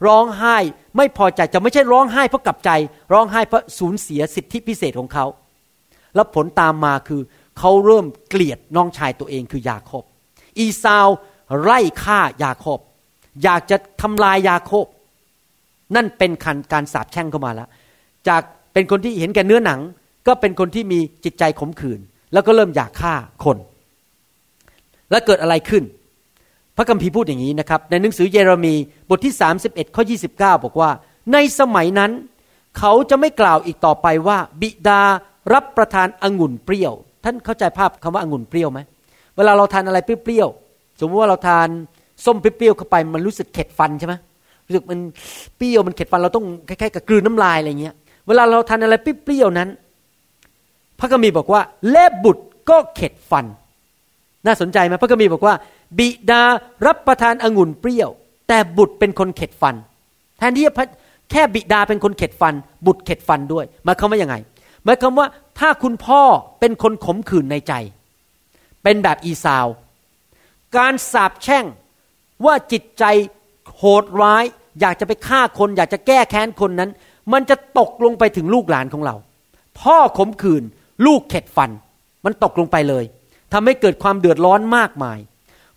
ร้องไห้ไม่พอใจจะไม่ใช่ร้องไห้เพราะกลับใจ ร้องไห้เพราะสูญเสียสิทธิพิเศษของเขา แล้วผลตามมาคือเขาเริ่มเกลียดน้องชายตัวเองคือยาคบ อีซาว ไล่ฆ่ายาโคบ อยากจะทำลายยาโคบ นั่นเป็นคันการสาปแช่งเข้ามาแล้ว จากเป็นคนที่เห็นแก่เนื้อหนัง ก็เป็นคนที่มีจิตใจขมขื่นแล้วก็เริ่มอยากฆ่าคน แล้วเกิดอะไรขึ้น พระคัมภีร์พูดอย่างนี้นะครับ ในหนังสือเยเรมีบทที่ 31ข้อ29 บอกว่า ในสมัยนั้น เขาจะไม่กล่าวอีกต่อไปว่า บิดารับประทานองุ่นเปรี้ยว ท่านเข้าใจภาพคำว่าองุ่นเปรี้ยวไหมเวลาเราทานอะไรเปรี้ยวๆ สมมติว่าเราทานส้มเปรี้ยวเข้าไปมันรู้สึกเข็ดฟันใช่ไหมรู้สึกมันเปรี้ยวมันเข็ดฟันเราต้องคล้ายๆกับกลืนน้ำลายอะไรเงี้ย เวลาเราทานอะไรเปรี้ยวนั้น พระคัมภีร์บอกว่าเล็บบุตรก็เข็ดฟัน น่าสนใจไหมพระคัมภีร์บอกว่า บิดารับประทานองุ่นเปรี้ยว แต่บุตรเป็นคนเข็ดฟัน แทนที่จะแค่บิดาเป็นคนเข็ดฟัน บุตรเข็ดฟันด้วยหมายความว่ายังไงหมายความว่าถ้าคุณพ่อเป็นคนขมขื่นในใจ เป็นแบบอีสาว การสาปแช่งว่าจิตใจโหดร้าย อยากจะไปฆ่าคน อยากจะแก้แค้นคนนั้น มันจะตกลงไปถึงลูกหลานของเรา พ่อขมขื่นลูกเข็ดฟัน มันตกลงไปเลยทำให้เกิดความเดือดร้อนมากมาย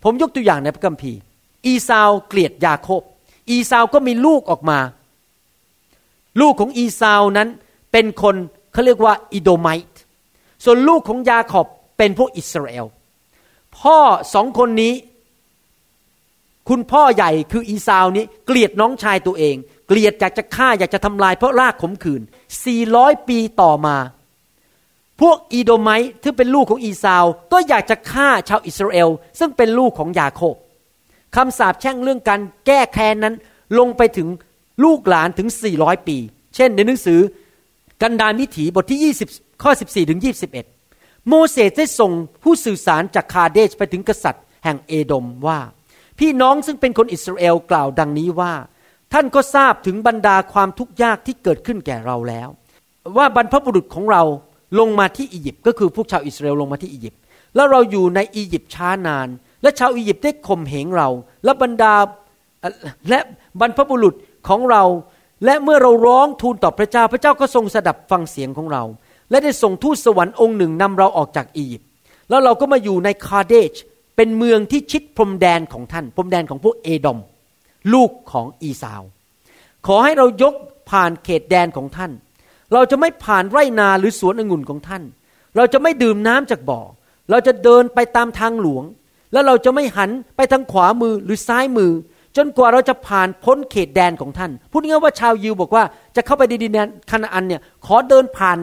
ผมยกตัวอย่างในพระคัมภีร์ อีซาวเกลียดยาโคบ อีซาวก็มีลูกออกมา ลูกของอีซาวนั้นเป็นคนเขาเรียกว่า Edomite ส่วนลูกของยาโคบเป็นพวกอิสราเอล พ่อสองคนนี้ คุณพ่อใหญ่คืออีซาวนี้ เกลียดน้องชายตัวเอง เกลียดอยากจะฆ่าอยากจะทำลายเพราะรากขมขื่น400 ปีต่อมา พวกอีโดไมต์ที่เป็นลูกของอีซาว ก็อยากจะฆ่าชาวอิสราเอล ซึ่งเป็นลูกของยาโคบคำสาปแช่งเรื่องการแก้แค้นนั้น ลงไปถึงลูกหลานถึง 400 ปี เช่นในหนังสือกันดารวิถีบทที่ 20 ข้อ 14 ถึง 21 โมเสสได้ส่งผู้สื่อสารจากคาเดชไปถึงกษัตริย์ แห่งเอโดมว่า พี่น้องซึ่งเป็นคนอิสราเอลกล่าวดังนี้ว่า ท่านก็ทราบถึงบรรดาความทุกข์ยากที่เกิดขึ้นแก่เราแล้ว ว่าบรรพบุรุษของเราลงมาที่อียิปต์ก็คือพวกชาวอิสราเอลลงมาที่อียิปต์แล้วเราอยู่ในอียิปต์ช้านาน และชาวอียิปต์ได้ข่มเหงเรา และบรรดาและบรรพบุรุษของเรา และเมื่อเราร้องทูลต่อพระเจ้าพระเจ้าก็ทรงสดับฟังเสียงของเรา และได้ส่งทูตสวรรค์องค์หนึ่งนำเราออกจากอียิปต์แล้วเราก็มาอยู่ในคาเดชเป็นเมืองที่ชิดพรมแดนของท่าน พรมแดนของพวกเอดอม ลูกของอีสาว ขอให้เรายกผ่านเขตแดนของท่าน เราจะไม่ผ่านไร่นาหรือสวนองุ่นของท่าน เราจะไม่ดื่มน้ำจากบ่อ เราจะเดินไปตามทางหลวง แล้วเราจะไม่หันไปทางขวามือหรือซ้ายมือ จนกว่าเราจะผ่านพ้นเขตแดนของท่าน พูดง่ายว่าชาวยิวบอกว่าจะเข้าไปในดินแดนคานาอันเนี่ยขอเดินผ่าน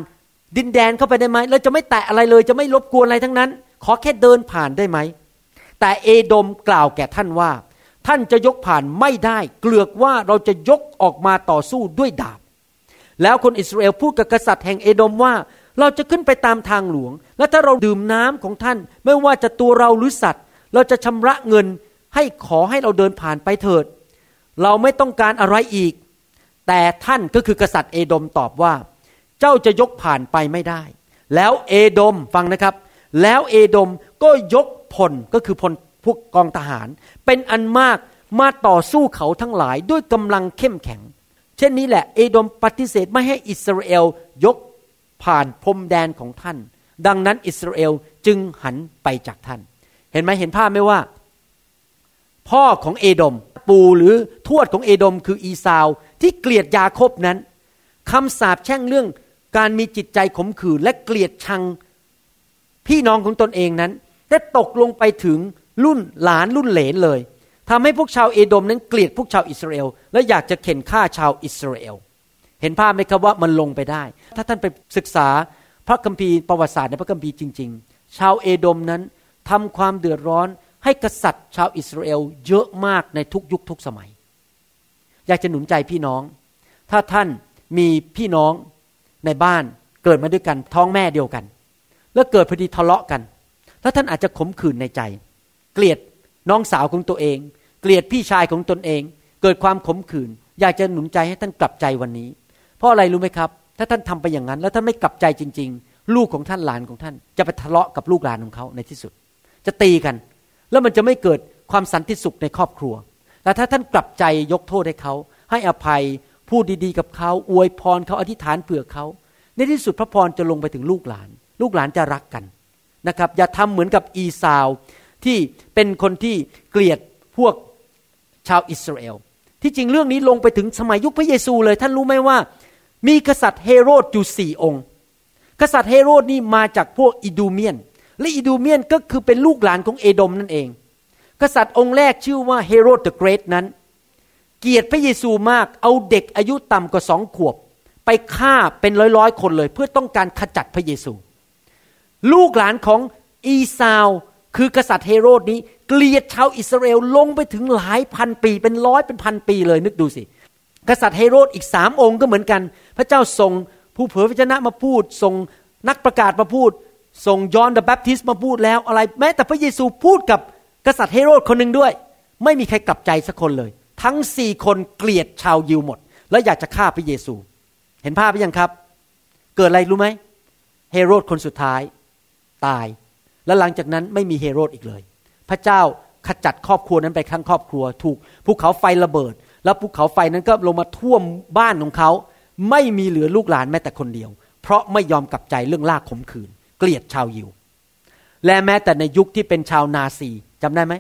ดินแดนเข้าไปได้ไหมเราจะไม่แตะอะไรเลย จะไม่รบกวนอะไรทั้งนั้น ขอแค่เดินผ่านได้ไหม แต่เอโดมกล่าวแก่ท่านว่า ท่านจะยกผ่านไม่ได้ เกลือกว่าเราจะยกออกมาต่อสู้ด้วยดาบ แล้วคนอิสราเอลพูดกับกษัตริย์แห่งเอโดมว่า เราจะขึ้นไปตามทางหลวง และถ้าเราดื่มน้ำของท่าน ไม่ว่าจะตัวเราหรือสัตว์ เราจะชำระเงินให้ขอให้เราเดินผ่านไปเถิด เราไม่ต้องการอะไรอีก แต่ท่านก็คือกษัตริย์เอโดมตอบว่า เจ้าจะยกผ่านไปไม่ได้ แล้วเอโดมฟังนะครับ แล้วเอโดมก็ยกพลก็คือพลพวกกองทหาร เป็นอันมากมาต่อสู้เขาทั้งหลายด้วยกำลังเข้มแข็ง เช่นนี้แหละเอโดมปฏิเสธไม่ให้อิสราเอลยกผ่านพรมแดนของท่าน ดังนั้นอิสราเอลจึงหันไปจากท่าน เห็นไหมเห็นภาพไหมว่า พ่อของเอโดมปู่หรือทวดของเอโดมคืออีซาวที่เกลียดยาโคบนั้นคำสาปแช่งเรื่อง การมีจิตใจขมขื่นและเกลียดชังพี่น้องของตนเองนั้น ได้ตกลงไปถึงรุ่นหลานรุ่นเหลนเลยทำให้พวกชาวเอโดมนั้นเกลียดพวกชาวอิสราเอล และอยากจะเข่นฆ่าชาวอิสราเอล เห็นภาพไหมครับว่ามันลงไปได้ ถ้าท่านไปศึกษาพระคัมภีร์ประวัติศาสตร์ในพระคัมภีร์จริง ๆ ชาวเอโดมนั้นทำความเดือดร้อนให้กษัตริย์ ชาวอิสราเอลเยอะมากในทุกยุคทุกสมัย อยากจะหนุนใจพี่น้อง ถ้าท่านมีพี่น้อง ในบ้านเกิดมาด้วยกันท้องแม่เดียวกัน แล้วเกิดพอดีทะเลาะกันถ้าท่านอาจจะขมขื่นในใจ เกลียดน้องสาวของตัวเอง เกลียดพี่ชายของตนเอง เกิดความขมขื่นอยากจะหนุนใจให้ท่านกลับใจวันนี้ เพราะอะไรรู้ไหมครับ ถ้าท่านทำไปอย่างนั้น แล้วท่านไม่กลับใจจริง ๆ ลูกของท่านหลานของท่าน จะไปทะเลาะกับลูกหลานของเขาในที่สุด จะตีกัน แล้วมันจะไม่เกิดความสันติสุขในครอบครัวแต่ถ้าท่านกลับใจยกโทษให้เขาให้อภัย พูดดีๆกับเขาอวยพรเขาอธิษฐานเผื่อเขา ในที่สุดพระพรจะลงไปถึงลูกหลาน ลูกหลานจะรักกันนะครับ อย่าทำเหมือนกับอีซาวที่เป็นคนที่เกลียดพวกชาวอิสราเอลที่จริงเรื่องนี้ลงไปถึงสมัยยุคพระเยซูเลย ท่านรู้ไหมว่า มีกษัตริย์เฮโรดอยู่สี่องค์ กษัตริย์เฮโรดนี่มาจากพวก Idumean และ Idumean ก็คือเป็นลูกหลานของเอโดมนั่นเอง กษัตริย์องค์แรกชื่อว่าเฮโรด the Great นั้น เกลียดพระเยซูมาก เอาเด็กอายุต่ำกว่าสองขวบ ไปฆ่าเป็นร้อยๆคนเลย เพื่อต้องการขจัดพระเยซู ลูกหลานของอีซาวคือกษัตริย์เฮโรดนี้ เกลียดชาวอิสราเอลลงไปถึงหลายพันปี เป็นร้อยเป็นพันปีเลยนึกดูสิ กษัตริย์เฮโรดอีกสามองค์ก็เหมือนกัน พระเจ้าส่งผู้เผยพระชนะมาพูดส่งนักประกาศมาพูดส่งยอห์นเดอะแบปทิสต์มาพูดแล้วอะไร แม้แต่พระเยซูพูดกับกษัตริย์เฮโรดคนหนึ่งด้วย ไม่มีใครกลับใจสักคนเลย ทั้งสี่คนเกลียดชาวยิวหมด แล้วอยากจะฆ่าพระเยซู เห็นภาพไหมยังครับ เกิดอะไรรู้ไหมเฮโรดคนสุดท้ายตาย แล้วหลังจากนั้นไม่มีเฮโรดอีกเลย พระเจ้าขจัดครอบครัวนั้นไปทั้งครอบครัว ถูกภูเขาไฟระเบิด แล้วภูเขาไฟนั้นก็ลงมาท่วมบ้านของเขา ไม่มีเหลือลูกหลานแม้แต่คนเดียว เพราะไม่ยอมกลับใจเรื่องลากขมขืน เกลียดชาวยิว และแม้แต่ในยุคที่เป็นชาวนาซีจำได้ไหม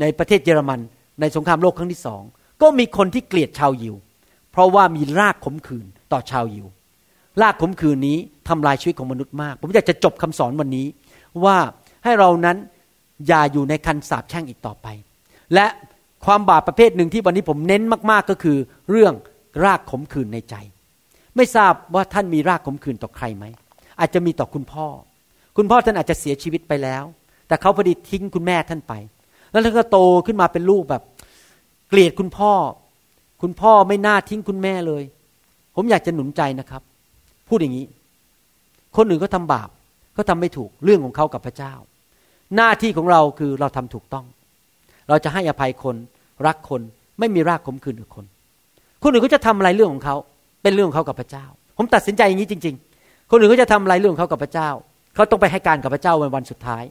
ในประเทศเยอรมัน ในสงครามโลกครั้งที่สองก็มีคนที่เกลียดชาวยิว เพราะว่ามีรากขมขื่นต่อชาวยิว รากขมขื่นนี้ทำลายชีวิตของมนุษย์มาก ผมอยากจะจบคำสอนวันนี้ ว่าให้เรานั้นอย่าอยู่ในคันสาปแช่งอีกต่อไป และความบาปประเภทหนึ่งที่วันนี้ผมเน้นมากๆก็คือเรื่องรากขมขื่นในใจ ไม่ทราบว่าท่านมีรากขมขื่นต่อใครไหมอาจจะมีต่อคุณพ่อ คุณพ่อท่านอาจจะเสียชีวิตไปแล้ว แต่เขาพอดีทิ้งคุณแม่ท่านไป แล้วท่านก็โตขึ้นมาเป็นลูกแบบ เกลียดคุณพ่อ คุณพ่อไม่น่าทิ้งคุณแม่เลย ผมอยากจะหนุนใจนะครับ พูดอย่างนี้ คนอื่นก็ทำบาปก็ทำไม่ถูกเรื่องของเขากับพระเจ้า หน้าที่ของเราคือเราทำถูกต้อง เราจะให้อภัยคนรักคนไม่มีรากขมขื่นกับคน คนอื่นเขาจะทำอะไรเรื่องของเขาเป็นเรื่องของเขากับพระเจ้า ผมตัดสินใจอย่างนี้จริง ๆ คนอื่นเขาจะทำอะไรเรื่องของเขากับพระเจ้า เขาต้องไปให้การกับพระเจ้าวันวันสุดท้าย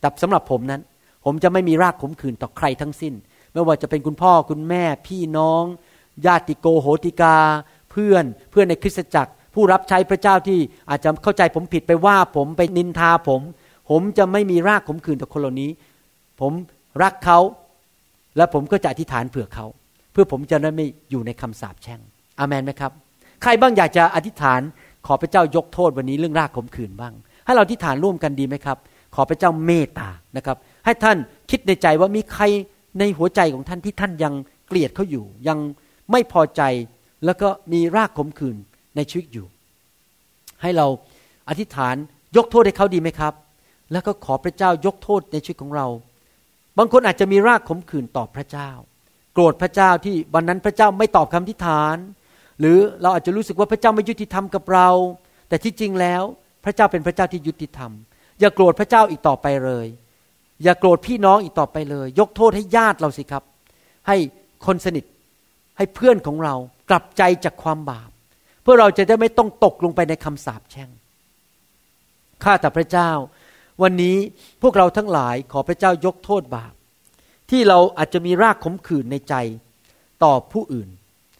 แต่สำหรับผมนั้น ผมจะไม่มีรากขมขื่นต่อใครทั้งสิ้น ไม่ว่าจะเป็นคุณพ่อคุณแม่พี่น้อง ญาติโกโหติกา เพื่อนเพื่อนในคริสตจักร ผู้รับใช้พระเจ้าที่อาจจะเข้าใจผมผิดไปว่าผมไปนินทาผม ผมจะไม่มีรากขมขื่นต่อคนเหล่านี้ ผมรักเขาและผมก็จะอธิษฐานเผื่อเขา เพื่อผมจะได้ไม่อยู่ในคำสาปแช่งอามันไหมครับ ใครบ้างอยากจะอธิษฐาน ขอพระเจ้ายกโทษวันนี้เรื่องรากขมขื่นบ้าง ให้เราอธิษฐานร่วมกันดีไหมครับ ขอพระเจ้าเมตตานะครับ ให้ท่านคิดในใจว่ามีใครในหัวใจของท่านที่ท่านยังเกลียดเขาอยู่ ยังไม่พอใจแล้วก็มีรากขมขื่นในชีวิตอยู่ ให้เราอธิษฐานยกโทษให้เขาดีไหมครับ แล้วก็ขอพระเจ้ายกโทษในชีวิตของเรา บางคนอาจจะมีรากขมขื่นต่อพระเจ้า โกรธพระเจ้าที่วันนั้นพระเจ้าไม่ตอบคำอธิษฐาน หรือเราอาจจะรู้สึกว่าพระเจ้าไม่ยุติธรรมกับเรา แต่ที่จริงแล้วพระเจ้าเป็นพระเจ้าที่ยุติธรรม อย่าโกรธพระเจ้าอีกต่อไปเลย อย่าโกรธพี่น้องอีกต่อไปเลย ยกโทษให้ญาติเราสิครับ ให้คนสนิทให้เพื่อนของเรากลับใจจากความบาป เพื่อเราจะได้ไม่ต้องตกลงไปในคำสาปแช่งข้าแต่พระเจ้า วันนี้พวกเราทั้งหลายขอพระเจ้ายกโทษบาป ที่เราอาจจะมีรากขมขื่นในใจต่อผู้อื่น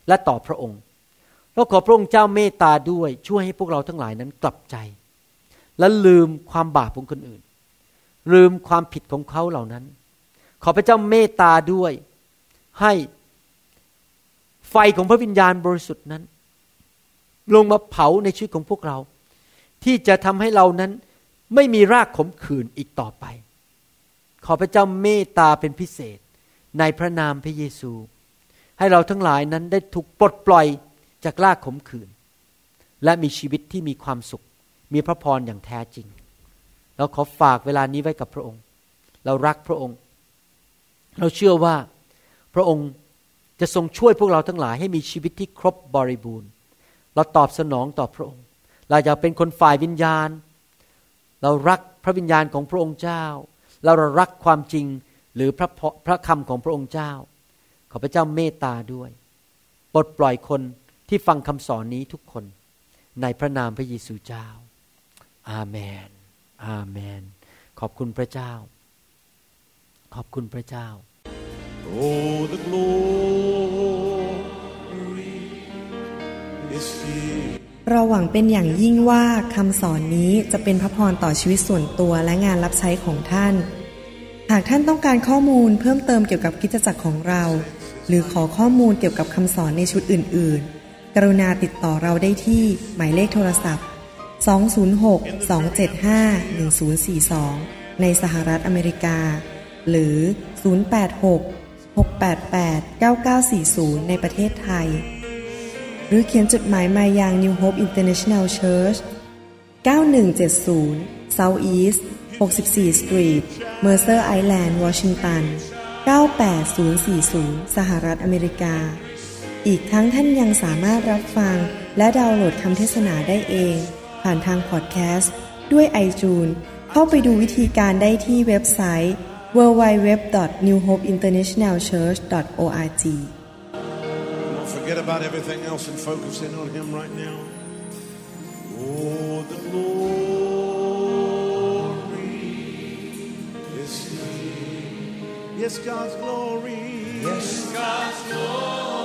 และต่อพระองค์เราขอพระองค์เจ้าเมตตาด้วยช่วยให้พวกเราทั้งหลายนั้นกลับใจ และลืมความบาปของคนอื่น ลืมความผิดของเขาเหล่านั้น ขอพระเจ้าเมตตาด้วย ให้ไฟของพระวิญญาณบริสุทธิ์นั้น ลงมาเผาในชีวิตของพวกเรา ที่จะทำให้เรานั้นไม่มีรากขมขื่นอีกต่อไป ขอพระเจ้าเมตตาเป็นพิเศษในพระนามพระเยซู ให้เราทั้งหลายนั้นได้ถูกปลดปล่อยจากรากขมขื่นและมีชีวิตที่มีความสุข มีพระพรอย่างแท้จริง เราขอฝากเวลานี้ไว้กับพระองค์ เรารักพระองค์ เราเชื่อว่าพระองค์จะทรงช่วยพวกเราทั้งหลายให้มีชีวิตที่ครบบริบูรณ์ เราตอบสนองต่อพระองค์ เราอยากเป็นคนฝ่ายวิญญาณ เรารักพระวิญญาณของพระองค์เจ้า เรารักความจริงหรือพระพระคำของพระองค์เจ้า ขอพระเจ้าเมตตาด้วยปลดปล่อยคนที่ฟังคำสอนนี้ทุกคน ในพระนามพระเยซูเจ้า อาเมน อาเมน ขอบคุณพระเจ้า ขอบคุณพระเจ้า Oh, the glory is here. เราหวังเป็นอย่างยิ่งว่าคำสอนนี้จะเป็นพระพรต่อชีวิตส่วนตัวและงานรับใช้ของท่าน หากท่านต้องการข้อมูลเพิ่มเติมเกี่ยวกับกิจจักรของเรา หรือขอข้อมูลเกี่ยวกับคำสอนในชุดอื่น ๆ กรุณาติดต่อเราได้ที่หมายเลขโทรศัพท์ 206-275-1042 ในสหรัฐอเมริกา หรือ 086-688-9940 ในประเทศไทย หรือเขียนจดหมายมายัง New Hope International Church 9170 South East 64 Street Mercer Island Washington 98040 สหรัฐอเมริกา อีกทั้งท่านยังสามารถรับฟังและดาวน์โหลดคำเทศนาได้เอง ผ่านทางพอดแคสต์ด้วย iTunes เข้าไปดูวิธีการได้ที่เว็บไซต์ www.newhopeinternationalchurch.org Don't forget about everything else and focus in on Him right now. Oh, the glory is here. Yes, God's glory. Yes, God's glory.